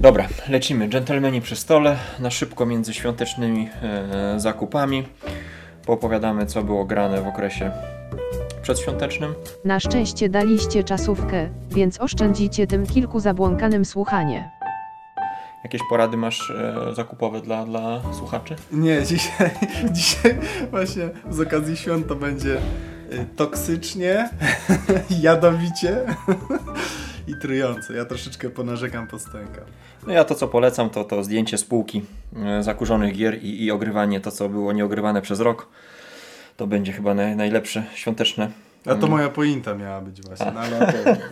Dobra, lecimy. Dżentelmeni przy stole, na szybko między świątecznymi e, zakupami. Poopowiadamy, co było grane w okresie przedświątecznym. Na szczęście daliście czasówkę, więc oszczędzicie tym kilku zabłąkanym słuchanie. Jakieś porady masz e, zakupowe dla, dla słuchaczy? Nie, dzisiaj, dzisiaj właśnie z okazji świąt to będzie y, toksycznie, jadowicie i trujące. Ja troszeczkę ponarzekam, postękam. No ja to, co polecam, to, to zdjęcie z półki e, zakurzonych gier i, i ogrywanie to, co było nieogrywane przez rok. To będzie chyba naj, najlepsze świąteczne. A to moja pointa miała być właśnie, no ale.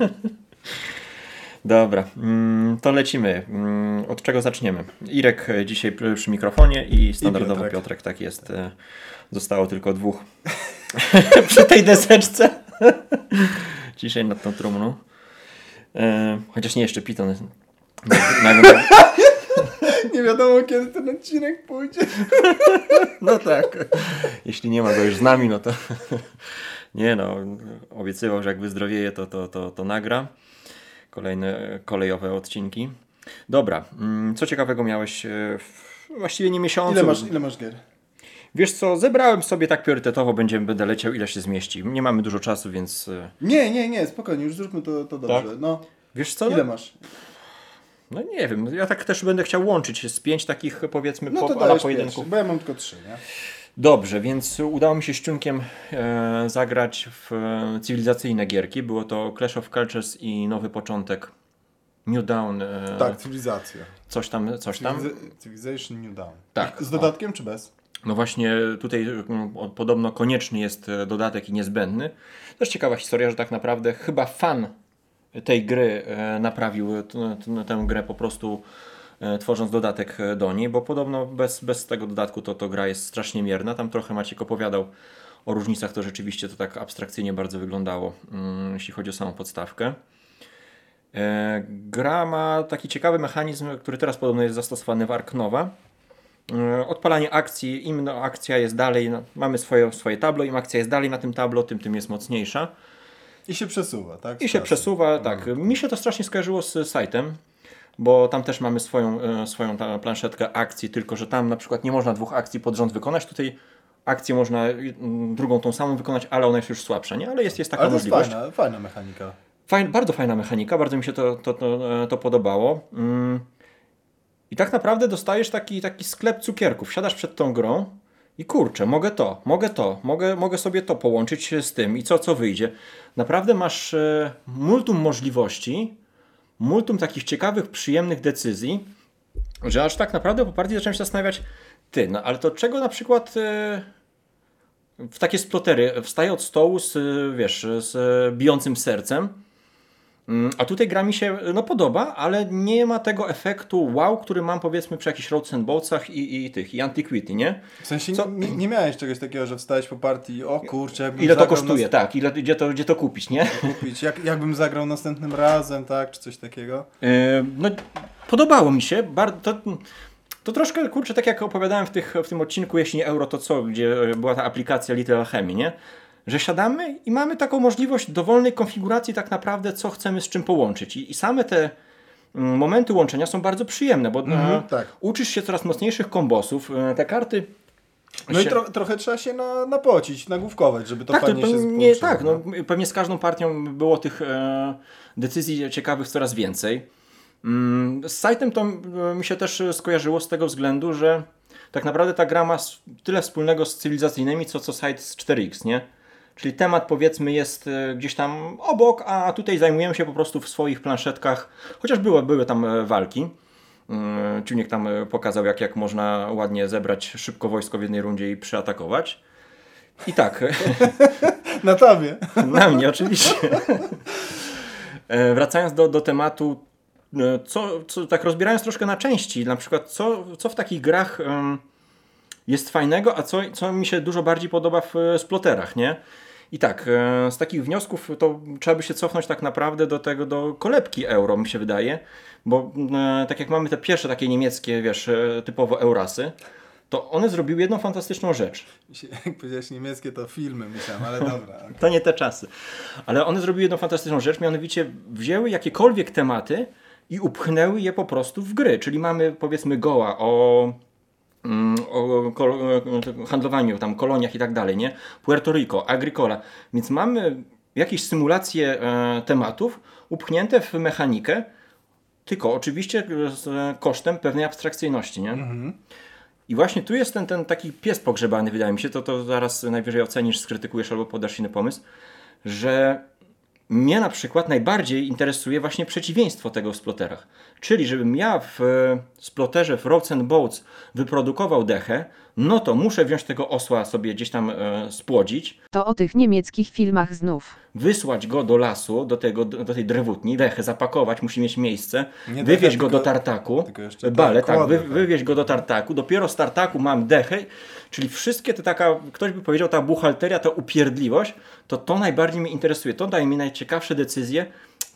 Dobra, mm, to lecimy. Mm, Od czego zaczniemy? Irek dzisiaj przy mikrofonie i standardowo Piotrek. Piotrek. tak jest. E, Zostało tylko dwóch przy tej deseczce. Dzisiaj nad tą trumną. E, Chociaż nie jeszcze Piton. Nie wiadomo kiedy ten odcinek pójdzie. No tak. Jeśli nie ma go już z nami, no to nie no, obiecywał, że jak wyzdrowieje, to, to, to, to nagra kolejne kolejowe odcinki. Dobra, mm, co ciekawego miałeś e, w właściwie nie miesiącu. Ile masz, ile masz gier? Wiesz co, zebrałem sobie tak priorytetowo, będziemy, będę leciał ile się zmieści. Nie mamy dużo czasu, więc e, Nie, nie, nie, spokojnie, już zróbmy to, to dobrze. Tak? No, wiesz co? ile masz? No nie wiem, ja tak też będę chciał łączyć z pięć takich powiedzmy No po, pojedynków. pierwszy, bo ja mam tylko trzy, nie? Dobrze, więc udało mi się z e, zagrać w e, cywilizacyjne gierki. Było to Clash of Cultures i Nowy Początek. New Dawn. E, Tak, cywilizacja. Coś tam, coś tam. Cywiliza- Civilization New Dawn. Tak, Z o. dodatkiem czy bez? No właśnie tutaj mm, podobno konieczny jest e, dodatek i niezbędny. Też ciekawa historia, że tak naprawdę chyba fan tej gry e, naprawił tę grę po prostu e, tworząc dodatek do niej, bo podobno bez, bez tego dodatku to, to gra jest strasznie mierna. Tam trochę Maciek opowiadał o różnicach, to rzeczywiście to tak abstrakcyjnie bardzo wyglądało, mm, jeśli chodzi o samą podstawkę. Gra ma taki ciekawy mechanizm, który teraz podobno jest zastosowany w Ark Nova. E, Odpalanie akcji, im no, akcja jest dalej, no, mamy swoje, swoje tablo, im akcja jest dalej na tym tablo, tym tym jest mocniejsza. I się przesuwa, tak? I się przesuwa, tak. Mi się to strasznie skojarzyło z sajtem, bo tam też mamy swoją, e, swoją ta planszetkę akcji, tylko że tam na przykład nie można dwóch akcji pod rząd wykonać. Tutaj akcję można mm, drugą tą samą wykonać, ale ona jest już słabsza, nie? Ale jest, jest taka Ale to jest możliwość. fajna, fajna mechanika. Fajn, bardzo fajna mechanika, bardzo mi się to, to, to, e, to podobało. Mm. I tak naprawdę dostajesz taki, taki sklep cukierków. Siadasz przed tą grą i kurczę, mogę to, mogę to, mogę, mogę sobie to połączyć z tym i co, co wyjdzie. Naprawdę masz e, multum możliwości, multum takich ciekawych, przyjemnych decyzji, że aż tak naprawdę po bardziej zacząłem się zastanawiać, ty, no ale to czego na przykład e, w takie splotery wstaję od stołu z, wiesz, z bijącym sercem, A tutaj gra mi się no, podoba, ale nie ma tego efektu wow, który mam powiedzmy przy jakichś Roads and Boatsach i, i tych, i Antiquity, nie? W sensie Co- nie, nie miałeś czegoś takiego, że wstałeś po partii, o kurczę, Ile to kosztuje, nas- tak, ile, gdzie, to, gdzie to kupić, nie? kupić, jak, jakbym zagrał następnym razem, tak, czy coś takiego. Yy, no, podobało mi się, bardzo, to, to troszkę, kurczę, tak jak opowiadałem w, tych, w tym odcinku, jeśli nie euro, to co, gdzie e, była ta aplikacja Little Alchemy, nie? Że siadamy i mamy taką możliwość dowolnej konfiguracji tak naprawdę, co chcemy z czym połączyć. I, i same te mm, momenty łączenia są bardzo przyjemne, bo e, tak. uczysz się coraz mocniejszych kombosów. E, te karty No i się- tro, trochę trzeba się na, napocić, nagłówkować, żeby to tak, to fajnie się pewnie, połączyło, tak, no, pewnie z każdą partią było tych e, decyzji ciekawych coraz więcej. Mm, z sajtem to mi się też skojarzyło z tego względu, że tak naprawdę ta gra ma tyle wspólnego z cywilizacyjnymi, co, co site z 4X, nie? Czyli temat powiedzmy jest e, gdzieś tam obok, a tutaj zajmujemy się po prostu w swoich planszetkach, chociaż były, były tam e, walki. Mm, Ciuniek tam e, pokazał, jak, jak można ładnie zebrać szybko wojsko w jednej rundzie i przyatakować. I tak, Na tobie. na mnie oczywiście. Wracając do, do tematu, co, co, tak rozbierając troszkę na części, na przykład co, co w takich grach jest fajnego, a co, co mi się dużo bardziej podoba w sploterach, nie? I tak, e, z takich wniosków to trzeba by się cofnąć tak naprawdę do tego, do kolebki euro, mi się wydaje, bo e, tak jak mamy te pierwsze takie niemieckie, wiesz, e, typowo Eurasy, to one zrobiły jedną fantastyczną rzecz. Jak powiedziałeś niemieckie, to filmy myślałem, ale dobra. okej. To nie te czasy. Ale one zrobiły jedną fantastyczną rzecz, mianowicie wzięły jakiekolwiek tematy i upchnęły je po prostu w gry. Czyli mamy powiedzmy Goa o, o kol- e, handlowaniu, tam koloniach i tak dalej, nie? Puerto Rico, Agricola. Więc mamy jakieś symulacje e, tematów upchnięte w mechanikę, tylko oczywiście e, z e, kosztem pewnej abstrakcyjności, nie? I właśnie tu jest ten, ten taki pies pogrzebany, wydaje mi się, to, to zaraz najwyżej ocenisz, skrytykujesz albo podasz inny pomysł, że mnie na przykład najbardziej interesuje właśnie przeciwieństwo tego w sploterach. Czyli żebym ja w e, sploterze w Roads and Boats wyprodukował dechę, no to muszę wziąć tego osła sobie gdzieś tam e, spłodzić, To o tych niemieckich filmach znów. wysłać go do lasu, do, tego, do tej drewutni, dechę zapakować, musi mieć miejsce, Nie wywieźć dechę, go tylko- do tartaku, bale, tak, kłody, wy, tak. wywieźć go do tartaku, dopiero z tartaku mam dechę, czyli wszystkie te taka, ktoś by powiedział, ta buchalteria, ta upierdliwość, to to najbardziej mnie interesuje, to daje mi najciekawsze decyzje,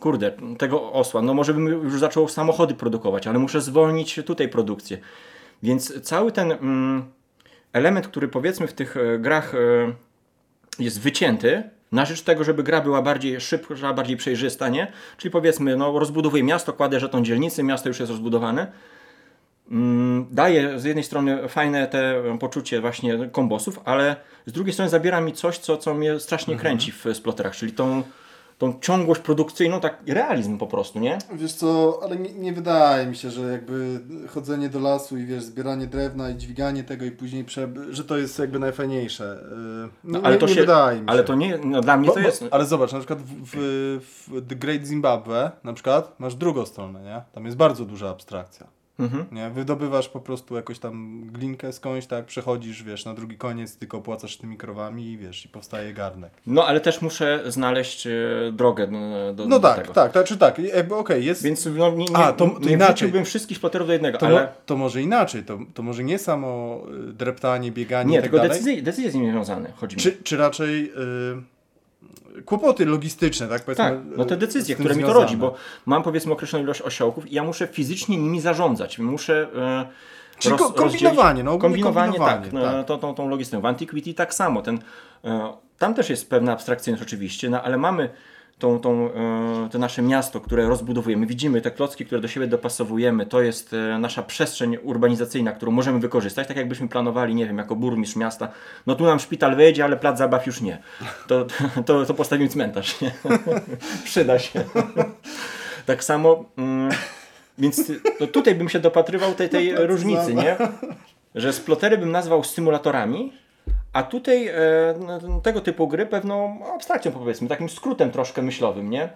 kurde, tego osła, no może bym już zaczął samochody produkować, ale muszę zwolnić tutaj produkcję, więc cały ten mm, element, który powiedzmy w tych e, grach e, jest wycięty na rzecz tego, żeby gra była bardziej szybka, bardziej przejrzysta, nie? Czyli powiedzmy, no rozbudowuję miasto, kładę żeton dzielnicy, miasto już jest rozbudowane. Mm, Daje z jednej strony fajne te poczucie właśnie kombosów, ale z drugiej strony zabiera mi coś, co, co mnie strasznie kręci w sploterach, czyli tą, tą ciągłość produkcyjną, tak realizm po prostu, nie? Wiesz co, ale nie, nie wydaje mi się, że jakby chodzenie do lasu i wiesz, zbieranie drewna i dźwiganie tego i później, prze... że to jest jakby najfajniejsze. Yy, No, nie, ale to nie się, wydaje mi się. ale to nie, no dla mnie Bo- to bo- jest... Ale zobacz, na przykład w, w, w The Great Zimbabwe na przykład masz drugą stronę, nie? Tam jest bardzo duża abstrakcja. Mhm. Nie? Wydobywasz po prostu jakąś tam glinkę skądś, tak? Przechodzisz, wiesz, na drugi koniec, tylko opłacasz tymi krowami i wiesz, i powstaje garnek. No ale też muszę znaleźć e, drogę do, do, No do tak, tego. tak, tak, czy tak, jakby okej, jest... Więc no, nie, nie, A, to- to nie inaczej. wszystkich sploterów do jednego, To, ale... to może inaczej, to, to może nie samo y, dreptanie, bieganie Nie, i tak tylko dalej, decyzje, decyzje z nim związane. Chodzi mi. czy, czy raczej y, kłopoty logistyczne, tak? Powiedzmy, Tak, no te decyzje, które mi to związane. rodzi, bo mam powiedzmy określoną ilość osiołków i ja muszę fizycznie nimi zarządzać. Muszę. E, Czyli ko- kombinowanie, no kombinowanie, kombinowanie, tak, no, tak. Tą, tą, tą logistyką. W Antiquity tak samo. Ten, e, tam też jest pewna abstrakcyjność oczywiście, no, ale mamy tą, tą, e, to nasze miasto, które rozbudowujemy. Widzimy te klocki, które do siebie dopasowujemy. To jest e, nasza przestrzeń urbanizacyjna, którą możemy wykorzystać, tak jakbyśmy planowali, nie wiem, jako burmistrz miasta. No tu nam szpital wejdzie, ale plac zabaw już nie. To, to, to postawimy cmentarz. Nie? Przyda się. tak samo. Mm, więc to tutaj bym się dopatrywał tej, tej placu różnicy, nie? Że splotery bym nazwał stymulatorami, a tutaj e, no, tego typu gry pewną abstrakcją powiedzmy, takim skrótem troszkę myślowym, nie?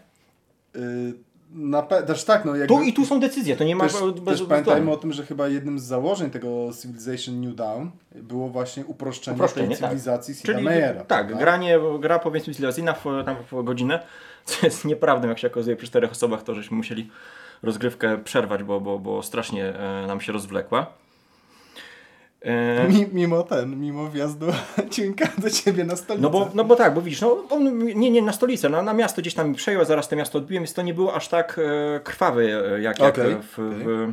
Y, na pe- tak, no jakby... Tu i tu są decyzje, to nie ma Też, bez, też pamiętajmy o tym, że chyba jednym z założeń tego Civilization New Dawn było właśnie uproszczenie, Uproszczenie, tej tak. cywilizacji Sida Czyli Meyera. tak, prawda? granie, gra powiedzmy cywilizacyjna w, tam w godzinę, co jest nieprawdą, jak się okazuje przy czterech osobach, to żeśmy musieli rozgrywkę przerwać, bo, bo, bo strasznie e, nam się rozwlekła. E, Mi, mimo ten, mimo wjazdu cienka do ciebie na stolicę. No bo, no bo tak, bo widzisz, no on, nie, nie na stolicę, no, na miasto gdzieś tam mi przejął, zaraz to miasto odbiłem, więc to nie było aż tak e, krwawe e, jak, jak w, w,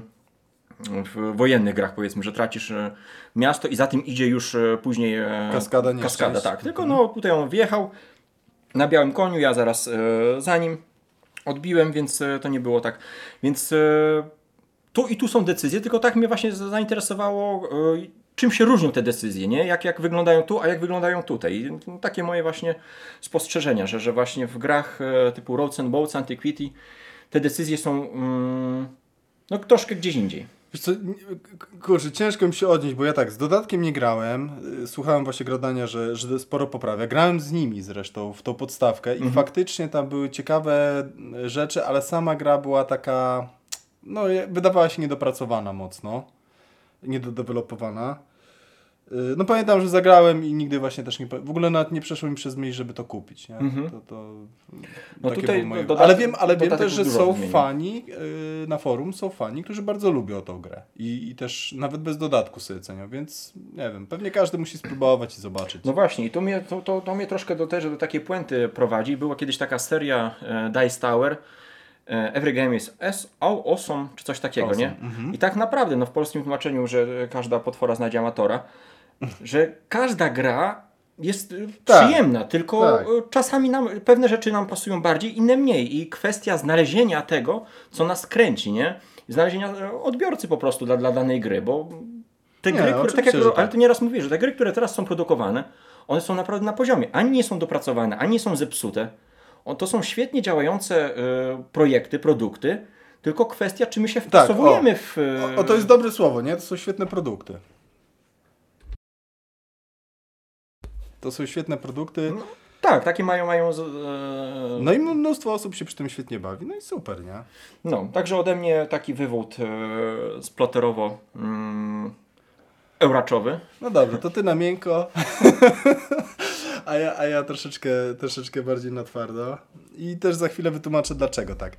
w wojennych grach powiedzmy, że tracisz e, miasto i za tym idzie już później e, Kaskada nieszczęść. kaskada tak. Tylko no tutaj on wjechał na białym koniu, ja zaraz e, za nim odbiłem, więc to nie było tak. Więc tu i tu są decyzje, tylko tak mnie właśnie za- zainteresowało, czym się różnią te decyzje, nie? Jak, jak wyglądają tu, a jak wyglądają tutaj. I takie moje właśnie spostrzeżenia, że, że właśnie w grach e, typu Roads and Boats, Antiquity te decyzje są mm, no, troszkę gdzieś indziej. Wiesz co, kurczę, ciężko mi się odnieść, bo ja tak, z dodatkiem nie grałem, y, słuchałem właśnie gradania, że, że sporo poprawia. Grałem z nimi zresztą w tą podstawkę Mhm. i faktycznie tam były ciekawe y, rzeczy, ale sama gra była taka, no wydawała się niedopracowana mocno, niedodevelopowana. Y, No pamiętam, że zagrałem i nigdy właśnie też nie, w ogóle nawet nie przeszło mi przez myśl, żeby to kupić. Nie? Mhm. To, to No tutaj moje... dodatek- ale wiem, ale wiem też, że są fani yy, na forum, są fani, którzy bardzo lubią tą grę I, i też nawet bez dodatku sobie cenią, więc nie wiem, pewnie każdy musi spróbować i zobaczyć. No właśnie, i to mnie, to, to, to mnie troszkę do, też do takiej puenty prowadzi. Była kiedyś taka seria e, Dice Tower. E, Every game is as awesome, czy coś takiego, Awesome, nie? mhm. I tak naprawdę, no w polskim tłumaczeniu, że każda potwora znajdzie amatora, że każda gra jest y, Tak. przyjemna, tylko Tak. y, czasami nam, pewne rzeczy nam pasują bardziej, inne mniej. I kwestia znalezienia tego, co nas kręci, nie? Znalezienia e, odbiorcy po prostu dla, dla danej gry, bo te Nie, gry, które, tak jak, tak. ale ty nieraz mówisz, że te gry, które teraz są produkowane, one są naprawdę na poziomie. Ani nie są dopracowane, ani nie są zepsute. O, to są świetnie działające e, projekty, produkty, tylko kwestia, czy my się wpasowujemy o. w... e, O, o, to jest dobre słowo, nie? To są świetne produkty. To są świetne produkty. No, tak, takie mają, mają e, No i mnóstwo osób się przy tym świetnie bawi. No i super, nie? No, także ode mnie taki wywód e, sploterowo mm, euraczowy. No dobrze, to ty na miękko. A ja, a ja troszeczkę, troszeczkę bardziej na twardo. I też za chwilę wytłumaczę dlaczego tak.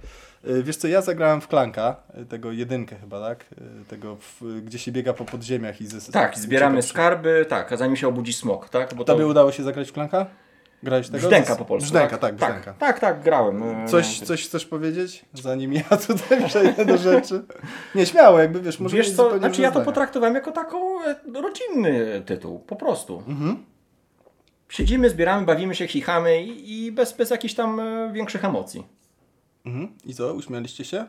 Y, Wiesz co, ja zagrałem w Klanka, y, tego jedynkę chyba, tak? Y, Tego, w, gdzie się biega po podziemiach i ze Tak, zbieramy skarby, tak, a zanim się obudzi smok, tak? Bo Tobie udało się zagrać w Klanka? Grałeś tego? Brzdęka po polsku. Brzdęka, tak, brzdęka. Tak, tak, tak grałem. e, Coś, coś chcesz powiedzieć, zanim ja tutaj przejdę do rzeczy? Nie, śmiało, jakby wiesz, może Wiesz co, znaczy ja to potraktowałem jako taką e, rodzinny tytuł, po prostu. Mhm. Siedzimy, zbieramy, bawimy się, chichamy i, i bez, bez jakichś tam e, większych emocji. Mhm. I co, uśmialiście się?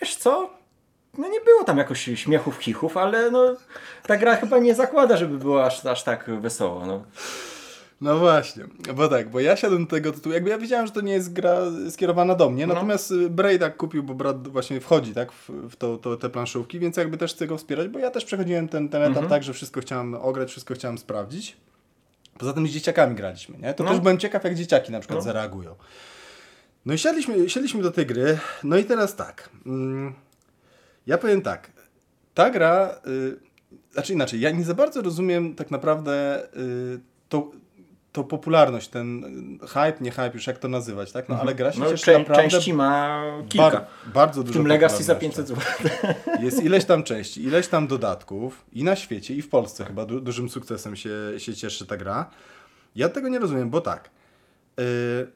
Wiesz co? No nie było tam jakoś śmiechów, chichów, ale no ta gra chyba nie zakłada, żeby było aż, aż tak wesoło. No. No właśnie, bo tak, bo ja siadłem do tego tytułu, jakby ja wiedziałem, że to nie jest gra skierowana do mnie, No. natomiast y, Braidak kupił, bo brat właśnie wchodzi tak w, w to, to, te planszówki, więc jakby też chcę go wspierać, bo ja też przechodziłem ten, ten etap Mhm. tak, że wszystko chciałem ograć, wszystko chciałem sprawdzić. Poza tym z dzieciakami graliśmy, nie? To No. też byłem ciekaw, jak dzieciaki na przykład No. zareagują. No i siadliśmy, siedliśmy do tej gry, no i teraz tak, mm, ja powiem tak, ta gra, y, znaczy inaczej, ja nie za bardzo rozumiem tak naprawdę y, to, to popularność, ten hype, nie hype, już jak to nazywać, tak? No ale gra się No, cieszy czę- naprawdę części ma kilka. bar, bardzo w dużo tym Legacy za popularności. 500 zł. Jest ileś tam części, ileś tam dodatków i na świecie, i w Polsce chyba du dużym sukcesem się, się cieszy ta gra. Ja tego nie rozumiem, bo tak. Yy,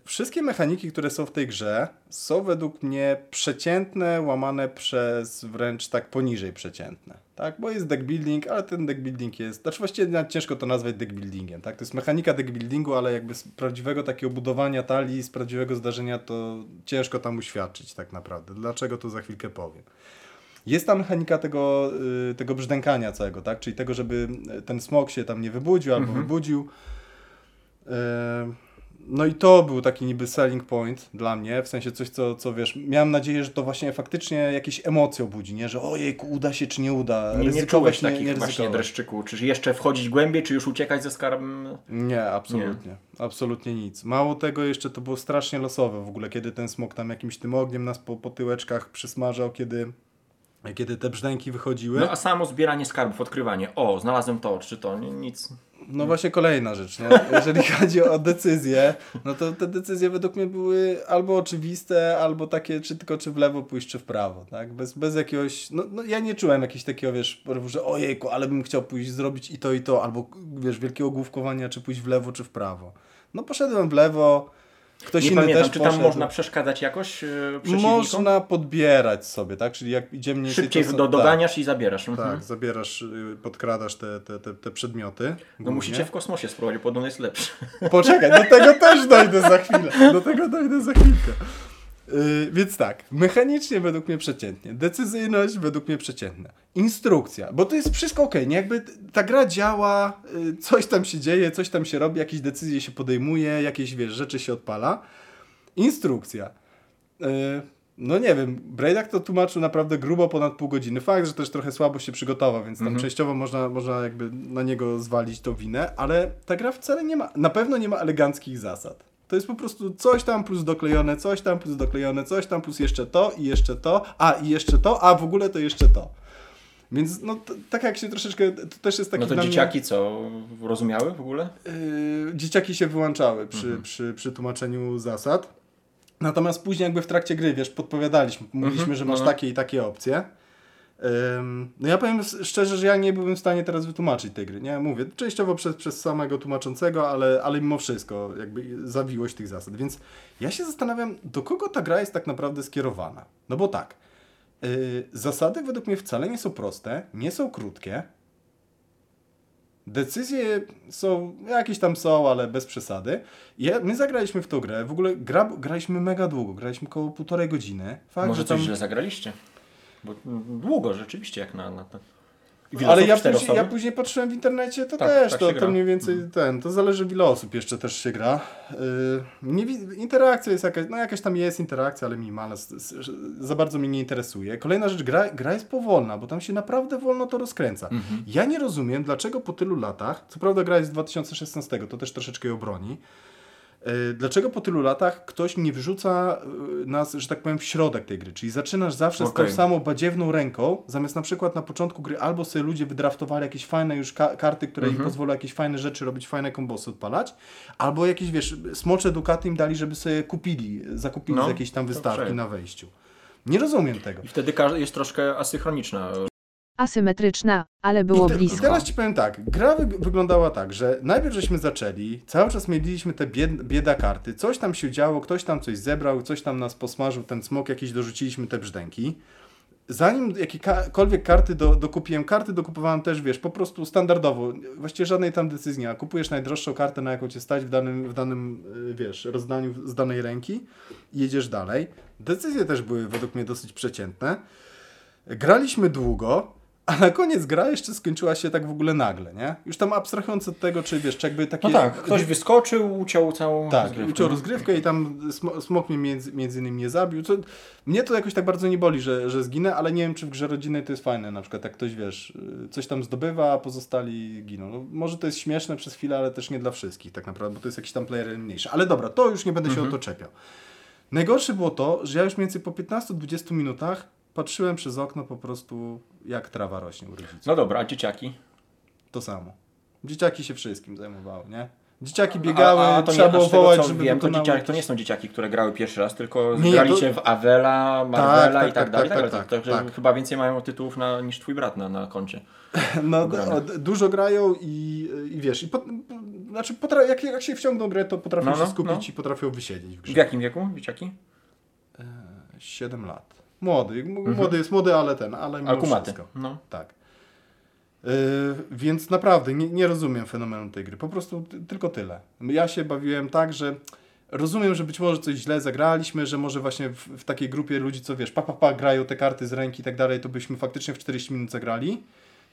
wszystkie mechaniki, które są w tej grze, są według mnie przeciętne, łamane przez wręcz tak poniżej przeciętne. Tak? Bo jest deck building, ale ten deck building jest. Znaczy właściwie ciężko to nazwać deck buildingiem. Tak? To jest mechanika deck buildingu, ale jakby z prawdziwego takiego budowania talii, z prawdziwego zdarzenia, to ciężko tam uświadczyć tak naprawdę. Dlaczego to za chwilkę powiem. Jest ta mechanika tego, y, tego brzdękania całego, tak? Czyli tego, żeby ten smok się tam nie wybudził albo Mhm. wybudził. E, No i to był taki niby selling point dla mnie, w sensie coś, co, co wiesz, miałem nadzieję, że to właśnie faktycznie jakieś emocje budzi, nie? Że ojejku, uda się czy nie uda, Nie, nie czułeś nie, takich nie właśnie dreszczyku. Czy jeszcze wchodzić głębiej, czy już uciekać ze skarbem? Nie, absolutnie. Absolutnie nic. Mało tego, jeszcze to było strasznie losowe w ogóle, kiedy ten smok tam jakimś tym ogniem nas po, po tyłeczkach przysmażał, kiedy, kiedy te brzdęki wychodziły. No a samo zbieranie skarbów, odkrywanie. O, znalazłem to, czy to, nie, nic. No właśnie kolejna rzecz, nie? Jeżeli chodzi o decyzje, no to te decyzje według mnie były albo oczywiste, albo takie, czy tylko czy w lewo pójść, czy w prawo, tak? Bez, bez jakiegoś, no, no ja nie czułem jakiegoś takiego, wiesz, że ojejku, ale bym chciał pójść zrobić i to, i to, albo wiesz, wielkiego główkowania, czy pójść w lewo, czy w prawo. No poszedłem w lewo, ktoś Nie inny pamiętam, też czy tam poszedł. można przeszkadzać jakoś yy? Można podbierać sobie, tak? Czyli jak idzie mniej Szybciej to, do, tak, doganiasz i zabierasz. Mhm. Tak, zabierasz, y, podkradasz te, te, te, te przedmioty. No głównie. musicie w kosmosie spróbować, bo podobno jest lepszy. Poczekaj, do tego też dojdę za chwilę. Do tego dojdę za chwilkę. Yy, więc tak, mechanicznie według mnie przeciętnie. Decyzyjność według mnie przeciętna. Instrukcja, bo to jest wszystko ok, nie? Jakby ta gra działa, yy, coś tam się dzieje, coś tam się robi, jakieś decyzje się podejmuje, jakieś wiesz, rzeczy się odpala. Instrukcja. Yy, no nie wiem, Braidak to tłumaczył naprawdę grubo ponad pół godziny. Fakt, że też trochę słabo się przygotował, więc tam Mhm. częściowo można, można jakby na niego zwalić tą winę, ale ta gra wcale nie ma, na pewno nie ma eleganckich zasad. To jest po prostu coś tam plus doklejone, coś tam plus doklejone, coś tam plus jeszcze to i jeszcze to, a i jeszcze to, a w ogóle to jeszcze to. Więc no tak jak się troszeczkę, to też jest taki No to dzieciaki co, rozumiały w ogóle? mnie, yy, dzieciaki się wyłączały przy, Mhm. przy, przy tłumaczeniu zasad. Natomiast później jakby w trakcie gry, wiesz, podpowiadaliśmy, mówiliśmy, Mhm, że masz no. takie i takie opcje. No ja powiem szczerze, że ja nie byłbym w stanie teraz wytłumaczyć tej gry, nie? Mówię, częściowo przez, przez samego tłumaczącego, ale, ale mimo wszystko jakby zawiłość tych zasad. Więc ja się zastanawiam, do kogo ta gra jest tak naprawdę skierowana. No bo tak, yy, zasady według mnie wcale nie są proste, nie są krótkie. Decyzje są, jakieś tam są, ale bez przesady. Ja, my zagraliśmy w tą grę, w ogóle gra, graliśmy mega długo, graliśmy około półtorej godziny. Fakt, Może że coś tam- źle zagraliście? Bo długo rzeczywiście jak na, na ile Ale ja później, ja później patrzyłem w internecie, to Tak, też, tak to, to mniej więcej Mhm. ten, to zależy w ile osób jeszcze też się gra. Yy, nie, interakcja jest jakaś, no jakaś tam jest interakcja, ale minimalna, za bardzo mnie nie interesuje. Kolejna rzecz, gra, gra jest powolna, bo tam się naprawdę wolno to rozkręca. Mhm. Ja nie rozumiem, dlaczego po tylu latach, co prawda gra jest z 2016, to też troszeczkę ją broni, dlaczego po tylu latach ktoś nie wrzuca yy, nas, że tak powiem, w środek tej gry, czyli zaczynasz zawsze z Okej. tą samą badziewną ręką, zamiast na przykład na początku gry albo sobie ludzie wydraftowali jakieś fajne już ka karty, które Mhm. im pozwolą jakieś fajne rzeczy robić, fajne kombosy odpalać, albo jakieś, wiesz, smocze dukaty im dali, żeby sobie kupili, zakupili No, z jakiejś tam wystawki na wejściu. Nie rozumiem tego. I wtedy jest troszkę asynchroniczna. Asymetryczna, ale było I, te, I blisko. teraz ci powiem tak, gra wy wyglądała tak, że najpierw żeśmy zaczęli, cały czas mieliśmy te bied bieda karty, coś tam się działo, ktoś tam coś zebrał, coś tam nas posmażył, ten smok jakiś, dorzuciliśmy te brzdęki. Zanim jakiekolwiek karty do, dokupiłem, karty dokupowałem też, wiesz, po prostu standardowo, właściwie żadnej tam decyzji nie ma. Kupujesz najdroższą kartę, na jaką cię stać w danym, w danym y, wiesz, rozdaniu z danej ręki i jedziesz dalej. Decyzje też były według mnie dosyć przeciętne. Graliśmy długo, a na koniec gra jeszcze skończyła się tak w ogóle nagle, nie? Już tam abstrahując od tego, czy wiesz, czy jakby takie... No tak, ktoś wyskoczył, uciął całą Tak, rozgrywkę. uciął rozgrywkę i tam smo- smok mnie między, między innymi nie zabił. Co, mnie to jakoś tak bardzo nie boli, że, że zginę, ale nie wiem, czy w grze rodzinnej to jest fajne. Na przykład jak ktoś, wiesz, coś tam zdobywa, a pozostali giną. No, może to jest śmieszne przez chwilę, ale też nie dla wszystkich tak naprawdę, bo to jest jakiś tam player mniejszy. Ale dobra, to już nie będę się o to czepiał. Najgorsze było to, że ja już mniej więcej po 15-20 minutach patrzyłem przez okno po prostu, jak trawa rośnie u rodziców. No dobra, a dzieciaki? To samo. Dzieciaki się wszystkim zajmowały, nie? Dzieciaki biegały, a, a to trzeba nie, było tego, wołać, co żeby wiem, to, dzieciaki, to nie są dzieciaki, które grały pierwszy raz, tylko Nie, grali to- cię w Avela, Marvela tak, i tak tak, dalej. tak, tak, tak, tak. chyba więcej mają tytułów na, niż twój brat na, na koncie. No, Ograne. o, dużo grają i, i wiesz, i pot, znaczy potra- jak, jak się wciągną grę, to potrafią No, no, się skupić no. i potrafią wysiedzieć w W grze. jakim wieku dzieciaki? 7 lat. Młody, m- młody jest młody, ale ten, ale mimo A kumaty. wszystko. No. Tak. Yy, więc naprawdę nie, nie rozumiem fenomenu tej gry. Po prostu ty, tylko tyle. Ja się bawiłem tak, że rozumiem, że być może coś źle zagraliśmy, że może właśnie w, w takiej grupie ludzi, co wiesz, pa, pa, pa, grają te karty z ręki i tak dalej, to byśmy faktycznie w 40 minut zagrali.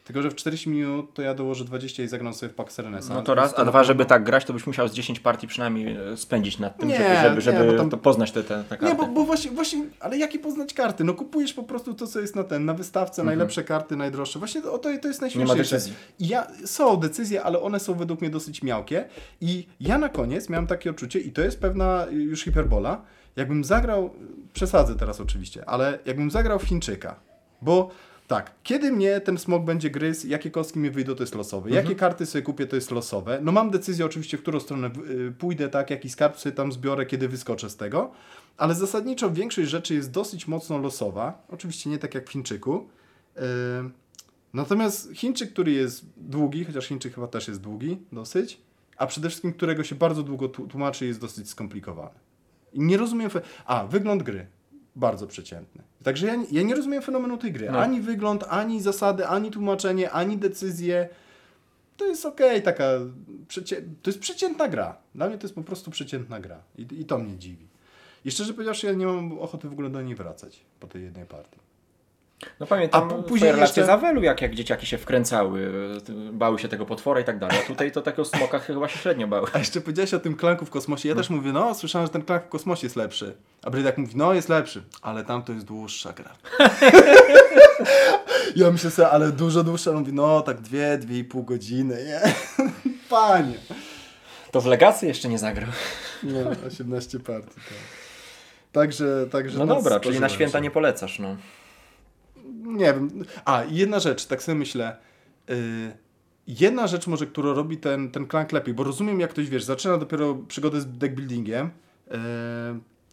Tylko, że w 40 minut to ja dołożę 20 i zagram sobie w Pax Serenesa. No to raz, a dwa, żeby tak grać, to byś musiał z 10 partii przynajmniej e, spędzić nad tym, Nie, żeby, żeby, nie, żeby tam- to poznać te, te, te karty. Nie, bo, bo właśnie, właśnie, ale jakie poznać karty? No kupujesz po prostu to, co jest na ten, na wystawce, najlepsze karty, najdroższe. Właśnie to, to, to jest najśmieszniejsze. decyzji. I Ja, są decyzje, ale one są według mnie dosyć miałkie. I ja na koniec miałem takie odczucie, i to jest pewna już hiperbola, jakbym zagrał, przesadzę teraz oczywiście, ale jakbym zagrał w Chińczyka. Bo tak, kiedy mnie ten smok będzie gryzł, jakie kostki mi wyjdą, to jest losowe. Jakie karty sobie kupię, to jest losowe. No mam decyzję oczywiście, w którą stronę y, pójdę, tak, jaki skarb sobie tam zbiorę, kiedy wyskoczę z tego. Ale zasadniczo większość rzeczy jest dosyć mocno losowa. Oczywiście nie tak jak w Chińczyku. Yy, Natomiast Chińczyk, który jest długi, chociaż Chińczyk chyba też jest długi dosyć, a przede wszystkim którego się bardzo długo tłumaczy, jest dosyć skomplikowany. I nie rozumiem. A, wygląd gry. Bardzo przeciętny. Także ja, nie- ja nie rozumiem fenomenu tej gry. No. Ani wygląd, ani zasady, ani tłumaczenie, ani decyzje. To jest okej, taka. Przecie... To jest przeciętna gra. Dla mnie to jest po prostu przeciętna gra. I, I to mnie dziwi. I szczerze powiedziawszy, ja nie mam ochoty w ogóle do niej wracać po tej jednej partii. No pamiętam A później jeszcze- z jak, jak dzieciaki się wkręcały, bały się tego potwora i tak dalej. A tutaj to takie o smokach chyba się średnio bały. A jeszcze powiedziałeś o tym klanku w kosmosie. Ja też mówię, no słyszałem, że ten klank w kosmosie jest lepszy. A Brydak mówi, no jest lepszy, ale tam to jest dłuższa gra. ja myślę sobie, ale dużo dłuższa. On mówi, no tak dwie, dwie i pół godziny, nie? Panie. To w Legacy jeszcze nie zagrał. No, 18 partii, tak. Także, także No dobra, czyli na święta się. nie polecasz, no. Nie wiem. A, jedna rzecz, tak sobie myślę. Yy, jedna rzecz może, którą robi ten, ten klank lepiej, bo rozumiem, jak ktoś, wiesz, zaczyna dopiero przygodę z deckbuildingiem, yy,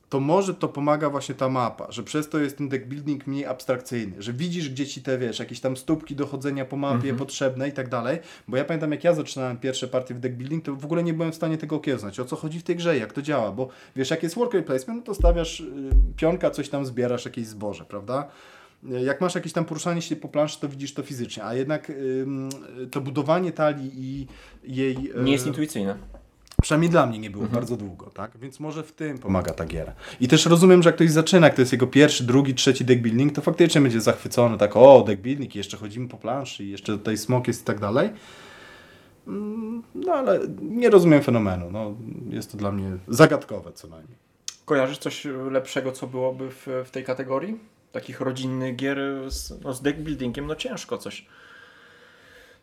to może to pomaga właśnie ta mapa, że przez to jest ten deckbuilding mniej abstrakcyjny, że widzisz, gdzie ci te, wiesz, jakieś tam stópki dochodzenia po mapie potrzebne i tak dalej, bo ja pamiętam, jak ja zaczynałem pierwsze partie w deckbuilding, to w ogóle nie byłem w stanie tego okiełznać, o co chodzi w tej grze, jak to działa, bo wiesz, jak jest worker placement, no to stawiasz y, pionka, coś tam zbierasz, jakieś zboże, prawda? Jak masz jakieś tam poruszanie się po planszy, to widzisz to fizycznie, a jednak to budowanie talii i jej... Nie jest e, intuicyjne. Przynajmniej dla mnie nie było Mhm. bardzo długo, tak? Więc może w tym pomaga ta giera. I też rozumiem, że jak ktoś zaczyna, jak to jest jego pierwszy, drugi, trzeci deck building, to faktycznie będzie zachwycony, tak o, deck building, i jeszcze chodzimy po planszy, i jeszcze tutaj smok jest i tak dalej. Mm, No ale nie rozumiem fenomenu. No, jest to dla mnie zagadkowe co najmniej. Kojarzysz coś lepszego, co byłoby w, w tej kategorii? Takich rodzinnych gier z, no, z deck buildingiem, no ciężko coś.